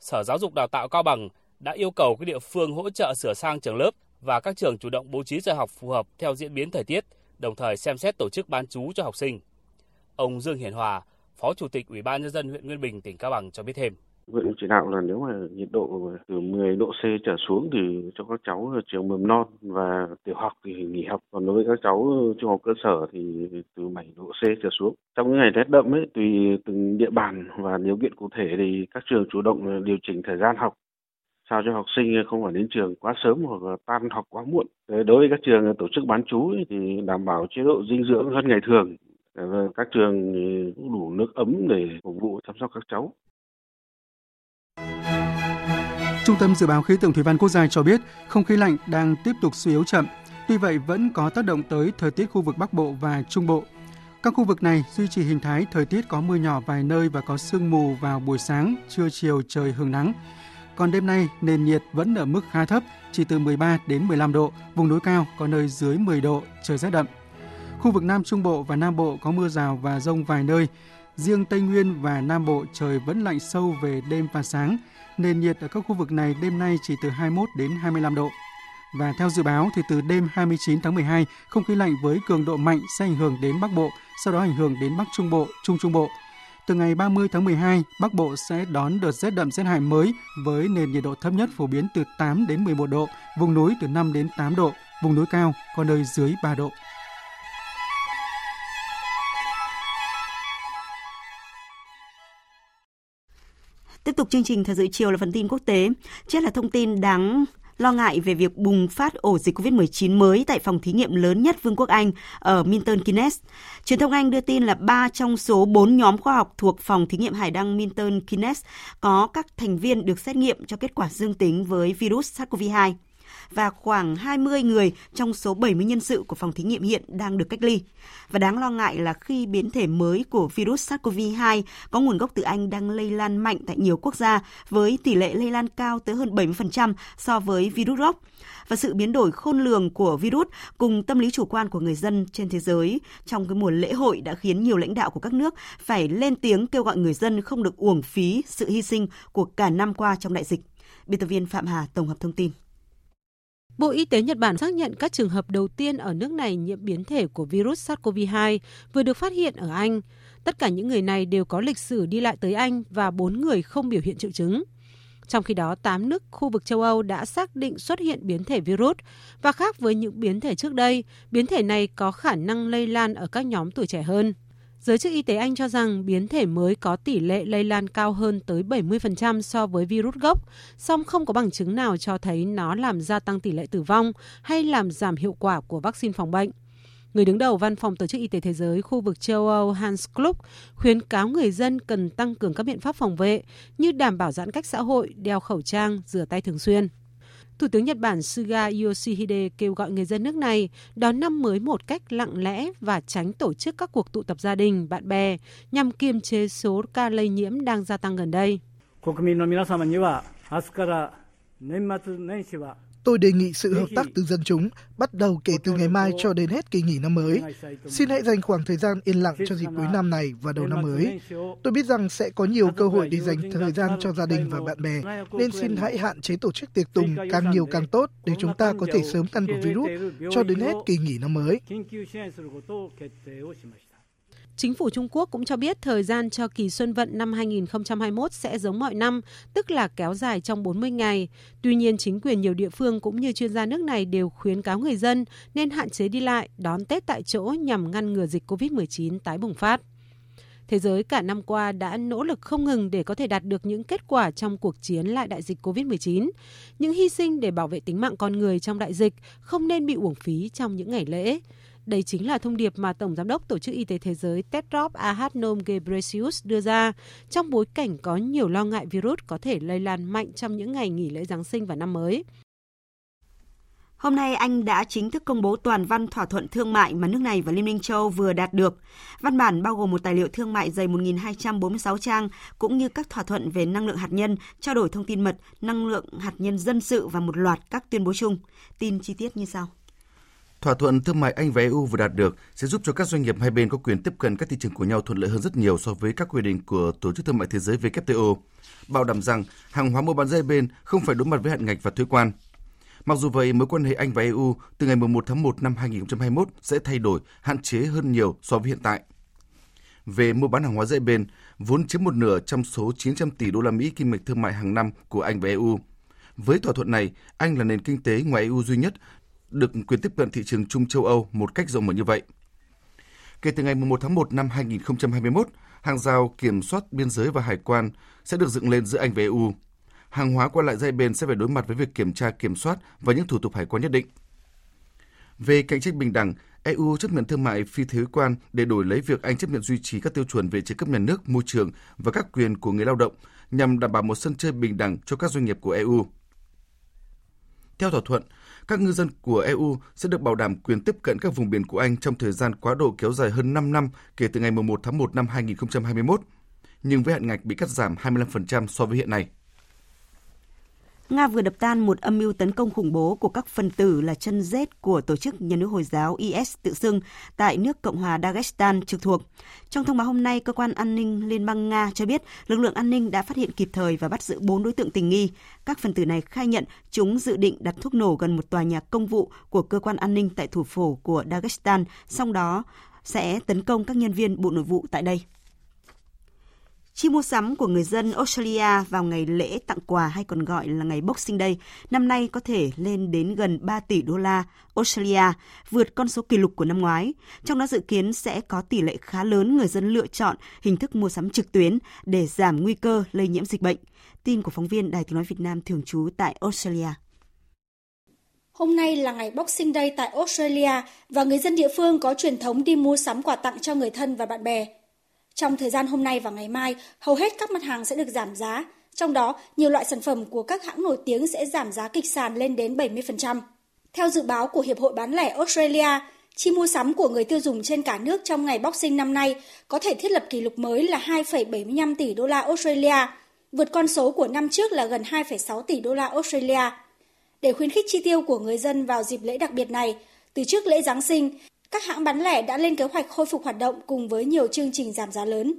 Sở Giáo dục Đào tạo Cao Bằng đã yêu cầu các địa phương hỗ trợ sửa sang trường lớp và các trường chủ động bố trí giờ học phù hợp theo diễn biến thời tiết, đồng thời xem xét tổ chức bán trú cho học sinh. Ông Dương Hiển Hòa, Phó Chủ tịch Ủy ban nhân dân huyện Nguyên Bình, tỉnh Cao Bằng cho biết thêm. Huyện chỉ đạo là nếu mà nhiệt độ từ 10 độ C trở xuống thì cho các cháu trường mầm non và tiểu học thì nghỉ học. Còn đối với các cháu trung học cơ sở thì từ 7 độ C trở xuống. Trong những ngày rét đậm ấy, tùy từng địa bàn và điều kiện cụ thể thì các trường chủ động điều chỉnh thời gian học sao cho học sinh không phải đến trường quá sớm hoặc là tan học quá muộn. Đối với các trường tổ chức bán trú thì đảm bảo chế độ dinh dưỡng hơn ngày thường. Các trường đủ nước ấm để phục vụ chăm sóc các cháu. Trung tâm Dự báo Khí tượng Thủy văn Quốc gia cho biết không khí lạnh đang tiếp tục suy yếu chậm, tuy vậy vẫn có tác động tới thời tiết khu vực Bắc Bộ và Trung Bộ. Các khu vực này duy trì hình thái thời tiết có mưa nhỏ vài nơi và có sương mù vào buổi sáng, trưa chiều trời hưởng nắng. Còn đêm nay, nền nhiệt vẫn ở mức khá thấp, chỉ từ 13 đến 15 độ, vùng núi cao có nơi dưới 10 độ, trời rét đậm. Khu vực Nam Trung Bộ và Nam Bộ có mưa rào và rông vài nơi. Riêng Tây Nguyên và Nam Bộ trời vẫn lạnh sâu về đêm và sáng. Nền nhiệt ở các khu vực này đêm nay chỉ từ 21 đến 25 độ. Và theo dự báo thì từ đêm 29 tháng 12, không khí lạnh với cường độ mạnh sẽ ảnh hưởng đến Bắc Bộ, sau đó ảnh hưởng đến Bắc Trung Bộ, Trung Trung Bộ. Từ ngày 30 tháng 12, Bắc Bộ sẽ đón đợt rét đậm rét hại mới với nền nhiệt độ thấp nhất phổ biến từ 8 đến 11 độ, vùng núi từ 5 đến 8 độ, vùng núi cao có nơi dưới 3 độ. Tiếp tục chương trình thời sự chiều là phần tin quốc tế. Chết là thông tin đáng lo ngại về việc bùng phát ổ dịch COVID-19 mới tại phòng thí nghiệm lớn nhất Vương quốc Anh ở Milton Keynes. Truyền thông Anh đưa tin là 3 trong số 4 nhóm khoa học thuộc phòng thí nghiệm hải đăng Milton Keynes có các thành viên được xét nghiệm cho kết quả dương tính với virus SARS-CoV-2 và khoảng 20 người trong số 70 nhân sự của phòng thí nghiệm hiện đang được cách ly. Và đáng lo ngại là khi biến thể mới của virus SARS-CoV-2 có nguồn gốc từ Anh đang lây lan mạnh tại nhiều quốc gia với tỷ lệ lây lan cao tới hơn 70% so với virus gốc và sự biến đổi khôn lường của virus cùng tâm lý chủ quan của người dân trên thế giới trong cái mùa lễ hội đã khiến nhiều lãnh đạo của các nước phải lên tiếng kêu gọi người dân không được uổng phí sự hy sinh của cả năm qua trong đại dịch. Biên tập viên Phạm Hà tổng hợp thông tin. Bộ Y tế Nhật Bản xác nhận các trường hợp đầu tiên ở nước này nhiễm biến thể của virus SARS-CoV-2 vừa được phát hiện ở Anh. Tất cả những người này đều có lịch sử đi lại tới Anh và 4 người không biểu hiện triệu chứng. Trong khi đó, 8 nước khu vực châu Âu đã xác định xuất hiện biến thể virus và khác với những biến thể trước đây, biến thể này có khả năng lây lan ở các nhóm tuổi trẻ hơn. Giới chức y tế Anh cho rằng biến thể mới có tỷ lệ lây lan cao hơn tới 70% so với virus gốc, song không có bằng chứng nào cho thấy nó làm gia tăng tỷ lệ tử vong hay làm giảm hiệu quả của vaccine phòng bệnh. Người đứng đầu Văn phòng Tổ chức Y tế Thế giới khu vực châu Âu Hans Klug khuyến cáo người dân cần tăng cường các biện pháp phòng vệ như đảm bảo giãn cách xã hội, đeo khẩu trang, rửa tay thường xuyên. Thủ tướng Nhật Bản Suga Yoshihide kêu gọi người dân nước này đón năm mới một cách lặng lẽ và tránh tổ chức các cuộc tụ tập gia đình, bạn bè nhằm kiềm chế số ca lây nhiễm đang gia tăng gần đây. Tôi đề nghị sự hợp tác từ dân chúng bắt đầu kể từ ngày mai cho đến hết kỳ nghỉ năm mới. Xin hãy dành khoảng thời gian yên lặng cho dịp cuối năm này và đầu năm mới. Tôi biết rằng sẽ có nhiều cơ hội để dành thời gian cho gia đình và bạn bè, nên xin hãy hạn chế tổ chức tiệc tùng càng nhiều càng tốt để chúng ta có thể sớm ngăn được virus cho đến hết kỳ nghỉ năm mới. Chính phủ Trung Quốc cũng cho biết thời gian cho kỳ xuân vận năm 2021 sẽ giống mọi năm, tức là kéo dài trong 40 ngày. Tuy nhiên, chính quyền nhiều địa phương cũng như chuyên gia nước này đều khuyến cáo người dân nên hạn chế đi lại, đón Tết tại chỗ nhằm ngăn ngừa dịch COVID-19 tái bùng phát. Thế giới cả năm qua đã nỗ lực không ngừng để có thể đạt được những kết quả trong cuộc chiến lại đại dịch COVID-19. Những hy sinh để bảo vệ tính mạng con người trong đại dịch không nên bị uổng phí trong những ngày lễ. Đây chính là thông điệp mà Tổng Giám đốc Tổ chức Y tế Thế giới Tedros Adhanom Ghebreyesus đưa ra trong bối cảnh có nhiều lo ngại virus có thể lây lan mạnh trong những ngày nghỉ lễ Giáng sinh và năm mới. Hôm nay Anh đã chính thức công bố toàn văn thỏa thuận thương mại mà nước này và Liên minh châu vừa đạt được. Văn bản bao gồm một tài liệu thương mại dày 1.246 trang, cũng như các thỏa thuận về năng lượng hạt nhân, trao đổi thông tin mật, năng lượng hạt nhân dân sự và một loạt các tuyên bố chung. Tin chi tiết như sau. Thỏa thuận thương mại Anh và EU vừa đạt được sẽ giúp cho các doanh nghiệp hai bên có quyền tiếp cận các thị trường của nhau thuận lợi hơn rất nhiều so với các quy định của Tổ chức Thương mại Thế giới WTO, bảo đảm rằng hàng hóa mua bán giữa hai bên không phải đối mặt với hạn ngạch và thuế quan. Mặc dù vậy, mối quan hệ Anh và EU từ ngày 1 tháng 1 năm 2021 sẽ thay đổi, hạn chế hơn nhiều so với hiện tại. Về mua bán hàng hóa giữa hai bên, vốn chiếm một nửa trong số 900 tỷ đô la Mỹ kim ngạch thương mại hàng năm của Anh và EU. Với thỏa thuận này, Anh là nền kinh tế ngoài EU duy nhất được quyền tiếp cận thị trường chung châu Âu một cách rộng mở như vậy. Kể từ ngày 1 tháng 1 năm 2021, hàng rào kiểm soát biên giới và hải quan sẽ được dựng lên giữa Anh và EU. Hàng hóa qua lại dây bên sẽ phải đối mặt với việc kiểm tra kiểm soát và những thủ tục hải quan nhất định. Về cạnh tranh bình đẳng, EU chấp nhận thương mại phi thuế quan để đổi lấy việc Anh chấp nhận duy trì các tiêu chuẩn về trợ cấp nhà nước, môi trường và các quyền của người lao động nhằm đảm bảo một sân chơi bình đẳng cho các doanh nghiệp của EU. Theo thỏa thuận, các ngư dân của EU sẽ được bảo đảm quyền tiếp cận các vùng biển của Anh trong thời gian quá độ kéo dài hơn 5 năm kể từ ngày 1 tháng 1 năm 2021, nhưng với hạn ngạch bị cắt giảm 25% so với hiện nay. Nga vừa đập tan một âm mưu tấn công khủng bố của các phần tử là chân rết của tổ chức nhà nước Hồi giáo IS tự xưng tại nước Cộng hòa Dagestan trực thuộc. Trong thông báo hôm nay, cơ quan an ninh Liên bang Nga cho biết lực lượng an ninh đã phát hiện kịp thời và bắt giữ 4 đối tượng tình nghi. Các phần tử này khai nhận chúng dự định đặt thuốc nổ gần một tòa nhà công vụ của cơ quan an ninh tại thủ phủ của Dagestan, sau đó sẽ tấn công các nhân viên Bộ Nội vụ tại đây. Chi mua sắm của người dân Australia vào ngày lễ tặng quà hay còn gọi là ngày Boxing Day năm nay có thể lên đến gần 3 tỷ đô la Australia, vượt con số kỷ lục của năm ngoái. Trong đó dự kiến sẽ có tỷ lệ khá lớn người dân lựa chọn hình thức mua sắm trực tuyến để giảm nguy cơ lây nhiễm dịch bệnh. Tin của phóng viên Đài tiếng nói Việt Nam thường trú tại Australia. Hôm nay là ngày Boxing Day tại Australia và người dân địa phương có truyền thống đi mua sắm quà tặng cho người thân và bạn bè. Trong thời gian hôm nay và ngày mai, hầu hết các mặt hàng sẽ được giảm giá. Trong đó, nhiều loại sản phẩm của các hãng nổi tiếng sẽ giảm giá kịch sàn lên đến 70%. Theo dự báo của Hiệp hội bán lẻ Australia, chi mua sắm của người tiêu dùng trên cả nước trong ngày Boxing năm nay có thể thiết lập kỷ lục mới là 2,75 tỷ đô la Australia, vượt con số của năm trước là gần 2,6 tỷ đô la Australia. Để khuyến khích chi tiêu của người dân vào dịp lễ đặc biệt này, từ trước lễ Giáng sinh, các hãng bán lẻ đã lên kế hoạch khôi phục hoạt động cùng với nhiều chương trình giảm giá lớn.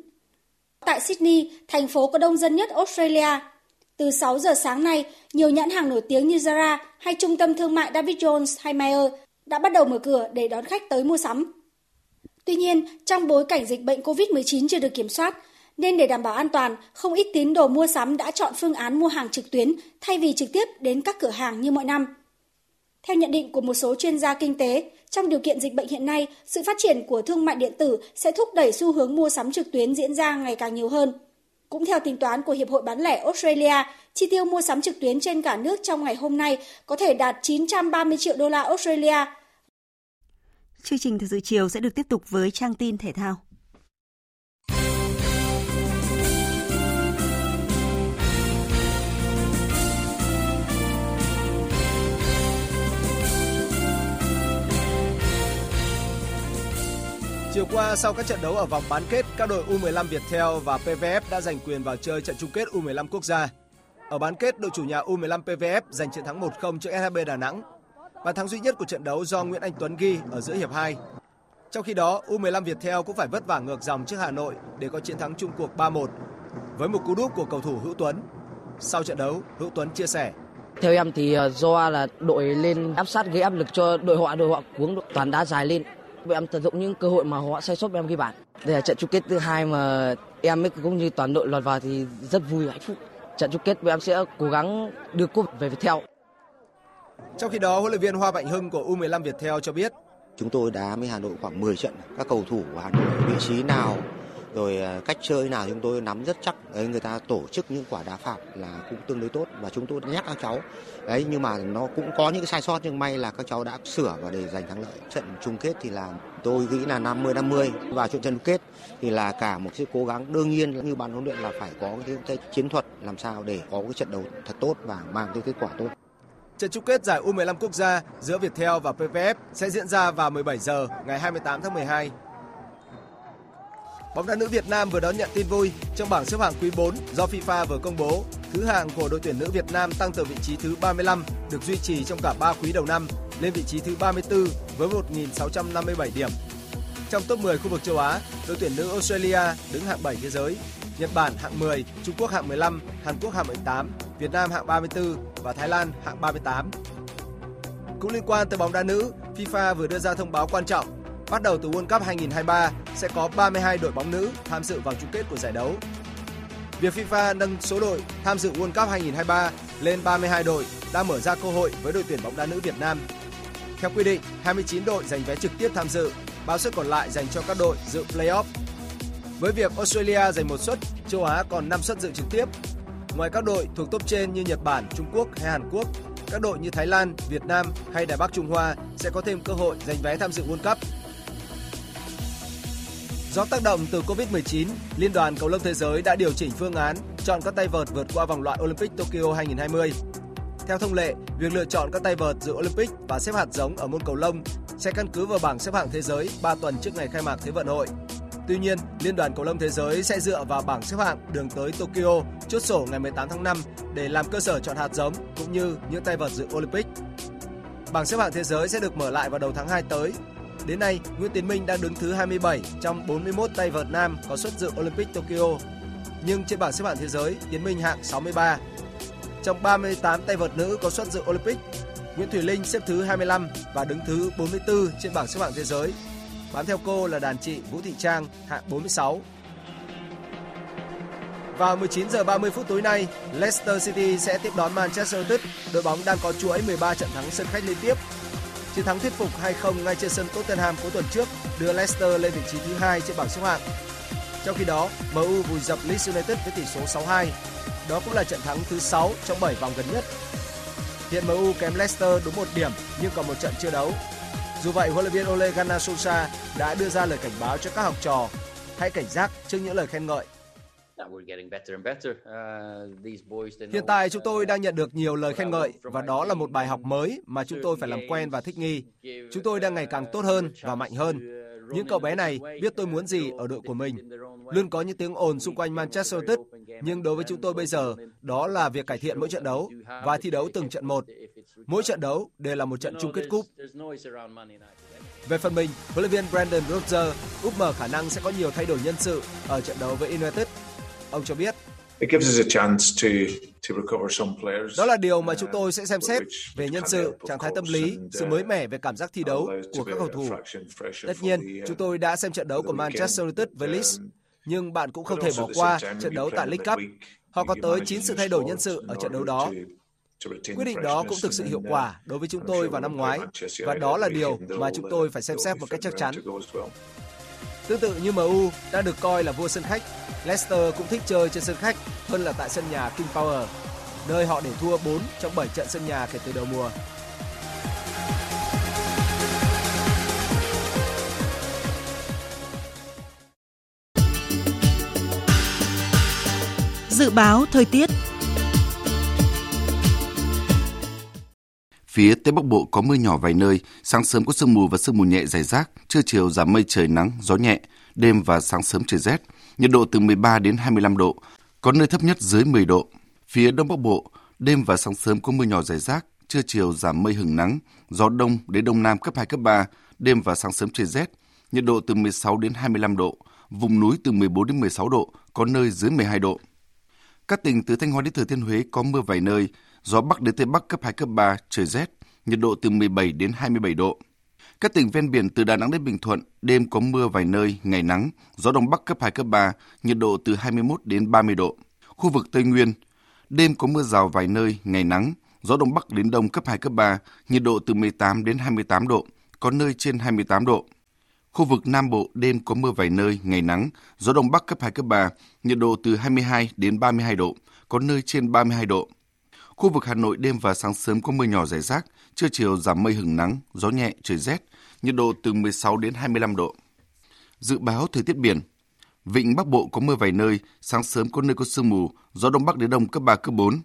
Tại Sydney, thành phố có đông dân nhất Australia, từ 6 giờ sáng nay, nhiều nhãn hàng nổi tiếng như Zara hay trung tâm thương mại David Jones hay Mayer đã bắt đầu mở cửa để đón khách tới mua sắm. Tuy nhiên, trong bối cảnh dịch bệnh COVID-19 chưa được kiểm soát, nên để đảm bảo an toàn, không ít tín đồ mua sắm đã chọn phương án mua hàng trực tuyến thay vì trực tiếp đến các cửa hàng như mọi năm. Theo nhận định của một số chuyên gia kinh tế, trong điều kiện dịch bệnh hiện nay, sự phát triển của thương mại điện tử sẽ thúc đẩy xu hướng mua sắm trực tuyến diễn ra ngày càng nhiều hơn. Cũng theo tính toán của Hiệp hội bán lẻ Australia, chi tiêu mua sắm trực tuyến trên cả nước trong ngày hôm nay có thể đạt 930 triệu đô la Australia. Chương trình thời sự chiều sẽ được tiếp tục với trang tin thể thao. Chiều qua sau các trận đấu ở vòng bán kết, các đội U15 Viettel và PVF đã giành quyền vào chơi trận chung kết U15 quốc gia. Ở bán kết, đội chủ nhà U15 PVF giành chiến thắng 1-0 trước SHB Đà Nẵng. Bàn thắng duy nhất của trận đấu do Nguyễn Anh Tuấn ghi ở giữa hiệp 2. Trong khi đó, U15 Viettel cũng phải vất vả ngược dòng trước Hà Nội để có chiến thắng chung cuộc 3-1 với một cú đúp của cầu thủ Hữu Tuấn. Sau trận đấu, Hữu Tuấn chia sẻ: theo em thì ờ, do là đội lên áp sát gây áp lực cho đội họ, đội họ cuống toàn đá dài lên. Em tận dụng những cơ hội mà họ sai sót em ghi bàn. Đây là trận chung kết thứ hai mà em cũng như toàn đội lọt vào thì rất vui hạnh phúc. Trận chung kết em sẽ cố gắng đưa cúp về Viettel. Trong khi đó, huấn luyện viên Hoa Mạnh Hưng của U15 Viettel cho biết Chúng tôi đá với Hà Nội khoảng 10 trận. Các cầu thủ của Hà Nội vị trí nào rồi à, cách chơi nào chúng tôi nắm rất chắc. Đấy người ta tổ chức những quả đá phạt là cũng tương đối tốt và chúng tôi nhắc các cháu. Đấy nhưng mà nó cũng có những cái sai sót nhưng may là các cháu đã sửa và để giành thắng lợi. Trận chung kết thì là tôi nghĩ là 50 50 và trận chung kết thì là cả một sự cố gắng đương nhiên như ban huấn luyện là phải có cái, cái chiến thuật làm sao để có cái trận đấu thật tốt và mang tới kết quả tốt. Trận chung kết giải U15 quốc gia giữa Viettel và PVF sẽ diễn ra vào 17 giờ ngày 28 tháng 12 Bóng đá nữ Việt Nam vừa đón nhận tin vui trong bảng xếp hạng quý 4 do FIFA vừa công bố. Thứ hạng của đội tuyển nữ Việt Nam tăng từ vị trí thứ 35 được duy trì trong cả 3 quý đầu năm lên vị trí thứ 34 với 1.657 điểm. Trong top 10 khu vực châu Á, đội tuyển nữ Australia đứng hạng 7 thế giới, Nhật Bản hạng 10, Trung Quốc hạng 15, Hàn Quốc hạng 18, Việt Nam hạng 34 và Thái Lan hạng 38. Cũng liên quan tới bóng đá nữ, FIFA vừa đưa ra thông báo quan trọng Bắt đầu từ World Cup 2023 sẽ có 32 đội bóng nữ tham dự vào chung kết của giải đấu. Việc FIFA nâng số đội tham dự World Cup 2023 lên 32 đội đã mở ra cơ hội với đội tuyển bóng đá nữ Việt Nam. Theo quy định, 29 đội giành vé trực tiếp tham dự, bao suất còn lại dành cho các đội dự playoff. Với việc Australia giành một suất, châu Á còn 5 suất dự trực tiếp. Ngoài các đội thuộc top trên như Nhật Bản, Trung Quốc hay Hàn Quốc, các đội như Thái Lan, Việt Nam hay Đài Bắc Trung Hoa sẽ có thêm cơ hội giành vé tham dự World Cup Do tác động từ Covid-19, Liên đoàn Cầu lông Thế giới đã điều chỉnh phương án chọn các tay vợt vượt qua vòng loại Olympic Tokyo 2020. Theo thông lệ, việc lựa chọn các tay vợt dự Olympic và xếp hạt giống ở môn cầu lông sẽ căn cứ vào bảng xếp hạng thế giới 3 tuần trước ngày khai mạc Thế vận hội. Tuy nhiên, Liên đoàn Cầu lông Thế giới sẽ dựa vào bảng xếp hạng đường tới Tokyo chốt sổ ngày 18 tháng 5 để làm cơ sở chọn hạt giống cũng như những tay vợt dự Olympic. Bảng xếp hạng thế giới sẽ được mở lại vào đầu tháng 2 tới Đến nay, Nguyễn Tiến Minh đang đứng thứ 27 trong 41 tay vợt nam có xuất dự Olympic Tokyo. Nhưng trên bảng xếp hạng thế giới, Tiến Minh hạng 63. Trong 38 tay vợt nữ có xuất dự Olympic, Nguyễn Thùy Linh xếp thứ 25 và đứng thứ 44 trên bảng xếp hạng thế giới. Bám theo cô là đàn chị Vũ Thị Trang hạng 46. Vào 19 giờ 30 phút tối nay, Leicester City sẽ tiếp đón Manchester United, đội bóng đang có chuỗi 13 trận thắng sân khách liên tiếp Chiến thắng thuyết phục 2-0 ngay trên sân Tottenham cuối tuần trước đưa Leicester lên vị trí thứ hai trên bảng xếp hạng. Trong khi đó, MU vùi dập Leeds United với tỷ số 6-2. Đó cũng là trận thắng thứ 6 trong 7 vòng gần nhất. Hiện MU kém Leicester đúng một điểm nhưng còn một trận chưa đấu. Dù vậy, huấn luyện viên Ole Gunnar Solskjaer đã đưa ra lời cảnh báo cho các học trò hãy cảnh giác trước những lời khen ngợi Hiện tại chúng tôi đang nhận được nhiều lời khen ngợi và đó là một bài học mới mà chúng tôi phải làm quen và thích nghi. Chúng tôi đang ngày càng tốt hơn và mạnh hơn. Những cậu bé này biết tôi muốn gì ở đội của mình. Luôn có những tiếng ồn xung quanh Manchester United, nhưng đối với chúng tôi bây giờ, đó là việc cải thiện mỗi trận đấu và thi đấu từng trận một. Mỗi trận đấu đều là một trận chung kết cúp. Về phần mình, huấn luyện viên Brandon Rodgers úp mở khả năng sẽ có nhiều thay đổi nhân sự ở trận đấu với United Ông cho biết đó là điều mà chúng tôi sẽ xem xét về nhân sự, trạng thái tâm lý, sự mới mẻ về cảm giác thi đấu của các cầu thủ. Tất nhiên, chúng tôi đã xem trận đấu của Manchester United với Leeds, nhưng bạn cũng không thể bỏ qua trận đấu tại League Cup. Họ có tới 9 sự thay đổi nhân sự ở trận đấu đó. Quyết định đó cũng thực sự hiệu quả đối với chúng tôi vào năm ngoái, và đó là điều mà chúng tôi phải xem xét một cách chắc chắn. Tương tự như MU đã được coi là vua sân khách, Leicester cũng thích chơi trên sân khách hơn là tại sân nhà King Power, nơi họ để thua 4 trong 7 trận sân nhà kể từ đầu mùa. Dự báo thời tiết Phía Tây Bắc Bộ có mưa nhỏ vài nơi, sáng sớm có sương mù và sương mù nhẹ rải rác, trưa chiều giảm mây trời nắng, gió nhẹ, đêm và sáng sớm trời rét, nhiệt độ từ 13 đến 25 độ, có nơi thấp nhất dưới 10 độ. Phía Đông Bắc Bộ, đêm và sáng sớm có mưa nhỏ rải rác, trưa chiều giảm mây hừng nắng, gió đông đến đông nam cấp 2 cấp 3, đêm và sáng sớm trời rét, nhiệt độ từ 16 đến 25 độ, vùng núi từ 14 đến 16 độ, có nơi dưới 12 độ. Các tỉnh từ Thanh Hóa đến Thừa Thiên Huế có mưa vài nơi, gió bắc đến tây bắc cấp 2 cấp 3, trời rét, nhiệt độ từ 17 đến 27 độ. Các tỉnh ven biển từ Đà Nẵng đến Bình Thuận, đêm có mưa vài nơi, ngày nắng, gió đông bắc cấp 2 cấp 3, nhiệt độ từ 21 đến 30 độ. Khu vực Tây Nguyên, đêm có mưa rào vài nơi, ngày nắng, gió đông bắc đến đông cấp 2 cấp 3, nhiệt độ từ 18 đến 28 độ, có nơi trên 28 độ. Khu vực Nam Bộ đêm có mưa vài nơi, ngày nắng, gió đông bắc cấp 2 cấp 3, nhiệt độ từ 22 đến 32 độ, có nơi trên 32 độ. Khu vực Hà Nội đêm và sáng sớm có mưa nhỏ rải rác, trưa chiều giảm mây hứng nắng, gió nhẹ, trời rét, nhiệt độ từ 16 đến 25 độ. Dự báo thời tiết biển. Vịnh Bắc Bộ có mưa vài nơi, sáng sớm có nơi có sương mù, gió đông bắc đến đông cấp 3 cấp 4.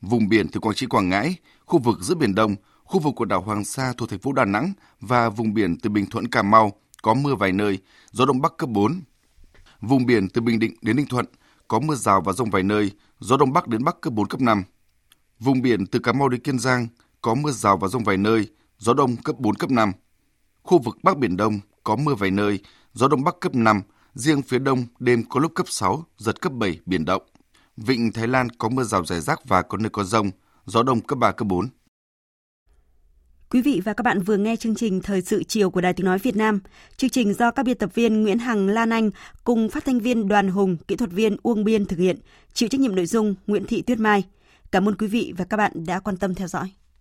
Vùng biển từ Quảng Trị Quảng Ngãi, khu vực giữa biển Đông, khu vực của đảo Hoàng Sa thuộc thành phố Đà Nẵng và vùng biển từ Bình Thuận Cà Mau có mưa vài nơi, gió đông bắc cấp 4. Vùng biển từ Bình Định đến Ninh Thuận có mưa rào và rông vài nơi, gió đông bắc đến bắc cấp 4 cấp 5. Vùng biển từ Cà Mau đến Kiên Giang có mưa rào và rông vài nơi, gió đông cấp 4 cấp 5. Khu vực Bắc Biển Đông có mưa vài nơi, gió đông bắc cấp 5, riêng phía đông đêm có lúc cấp 6, giật cấp 7 biển động. Vịnh Thái Lan có mưa rào rải rác và có nơi có rông, gió đông cấp 3 cấp 4. Quý vị và các bạn vừa nghe chương trình Thời sự chiều của Đài Tiếng Nói Việt Nam. Chương trình do các biên tập viên Nguyễn Hằng, Lan Anh cùng phát thanh viên Đoàn Hùng, kỹ thuật viên Uông Biên thực hiện, chịu trách nhiệm nội dung Nguyễn Thị Tuyết Mai. Cảm ơn quý vị và các bạn đã quan tâm theo dõi.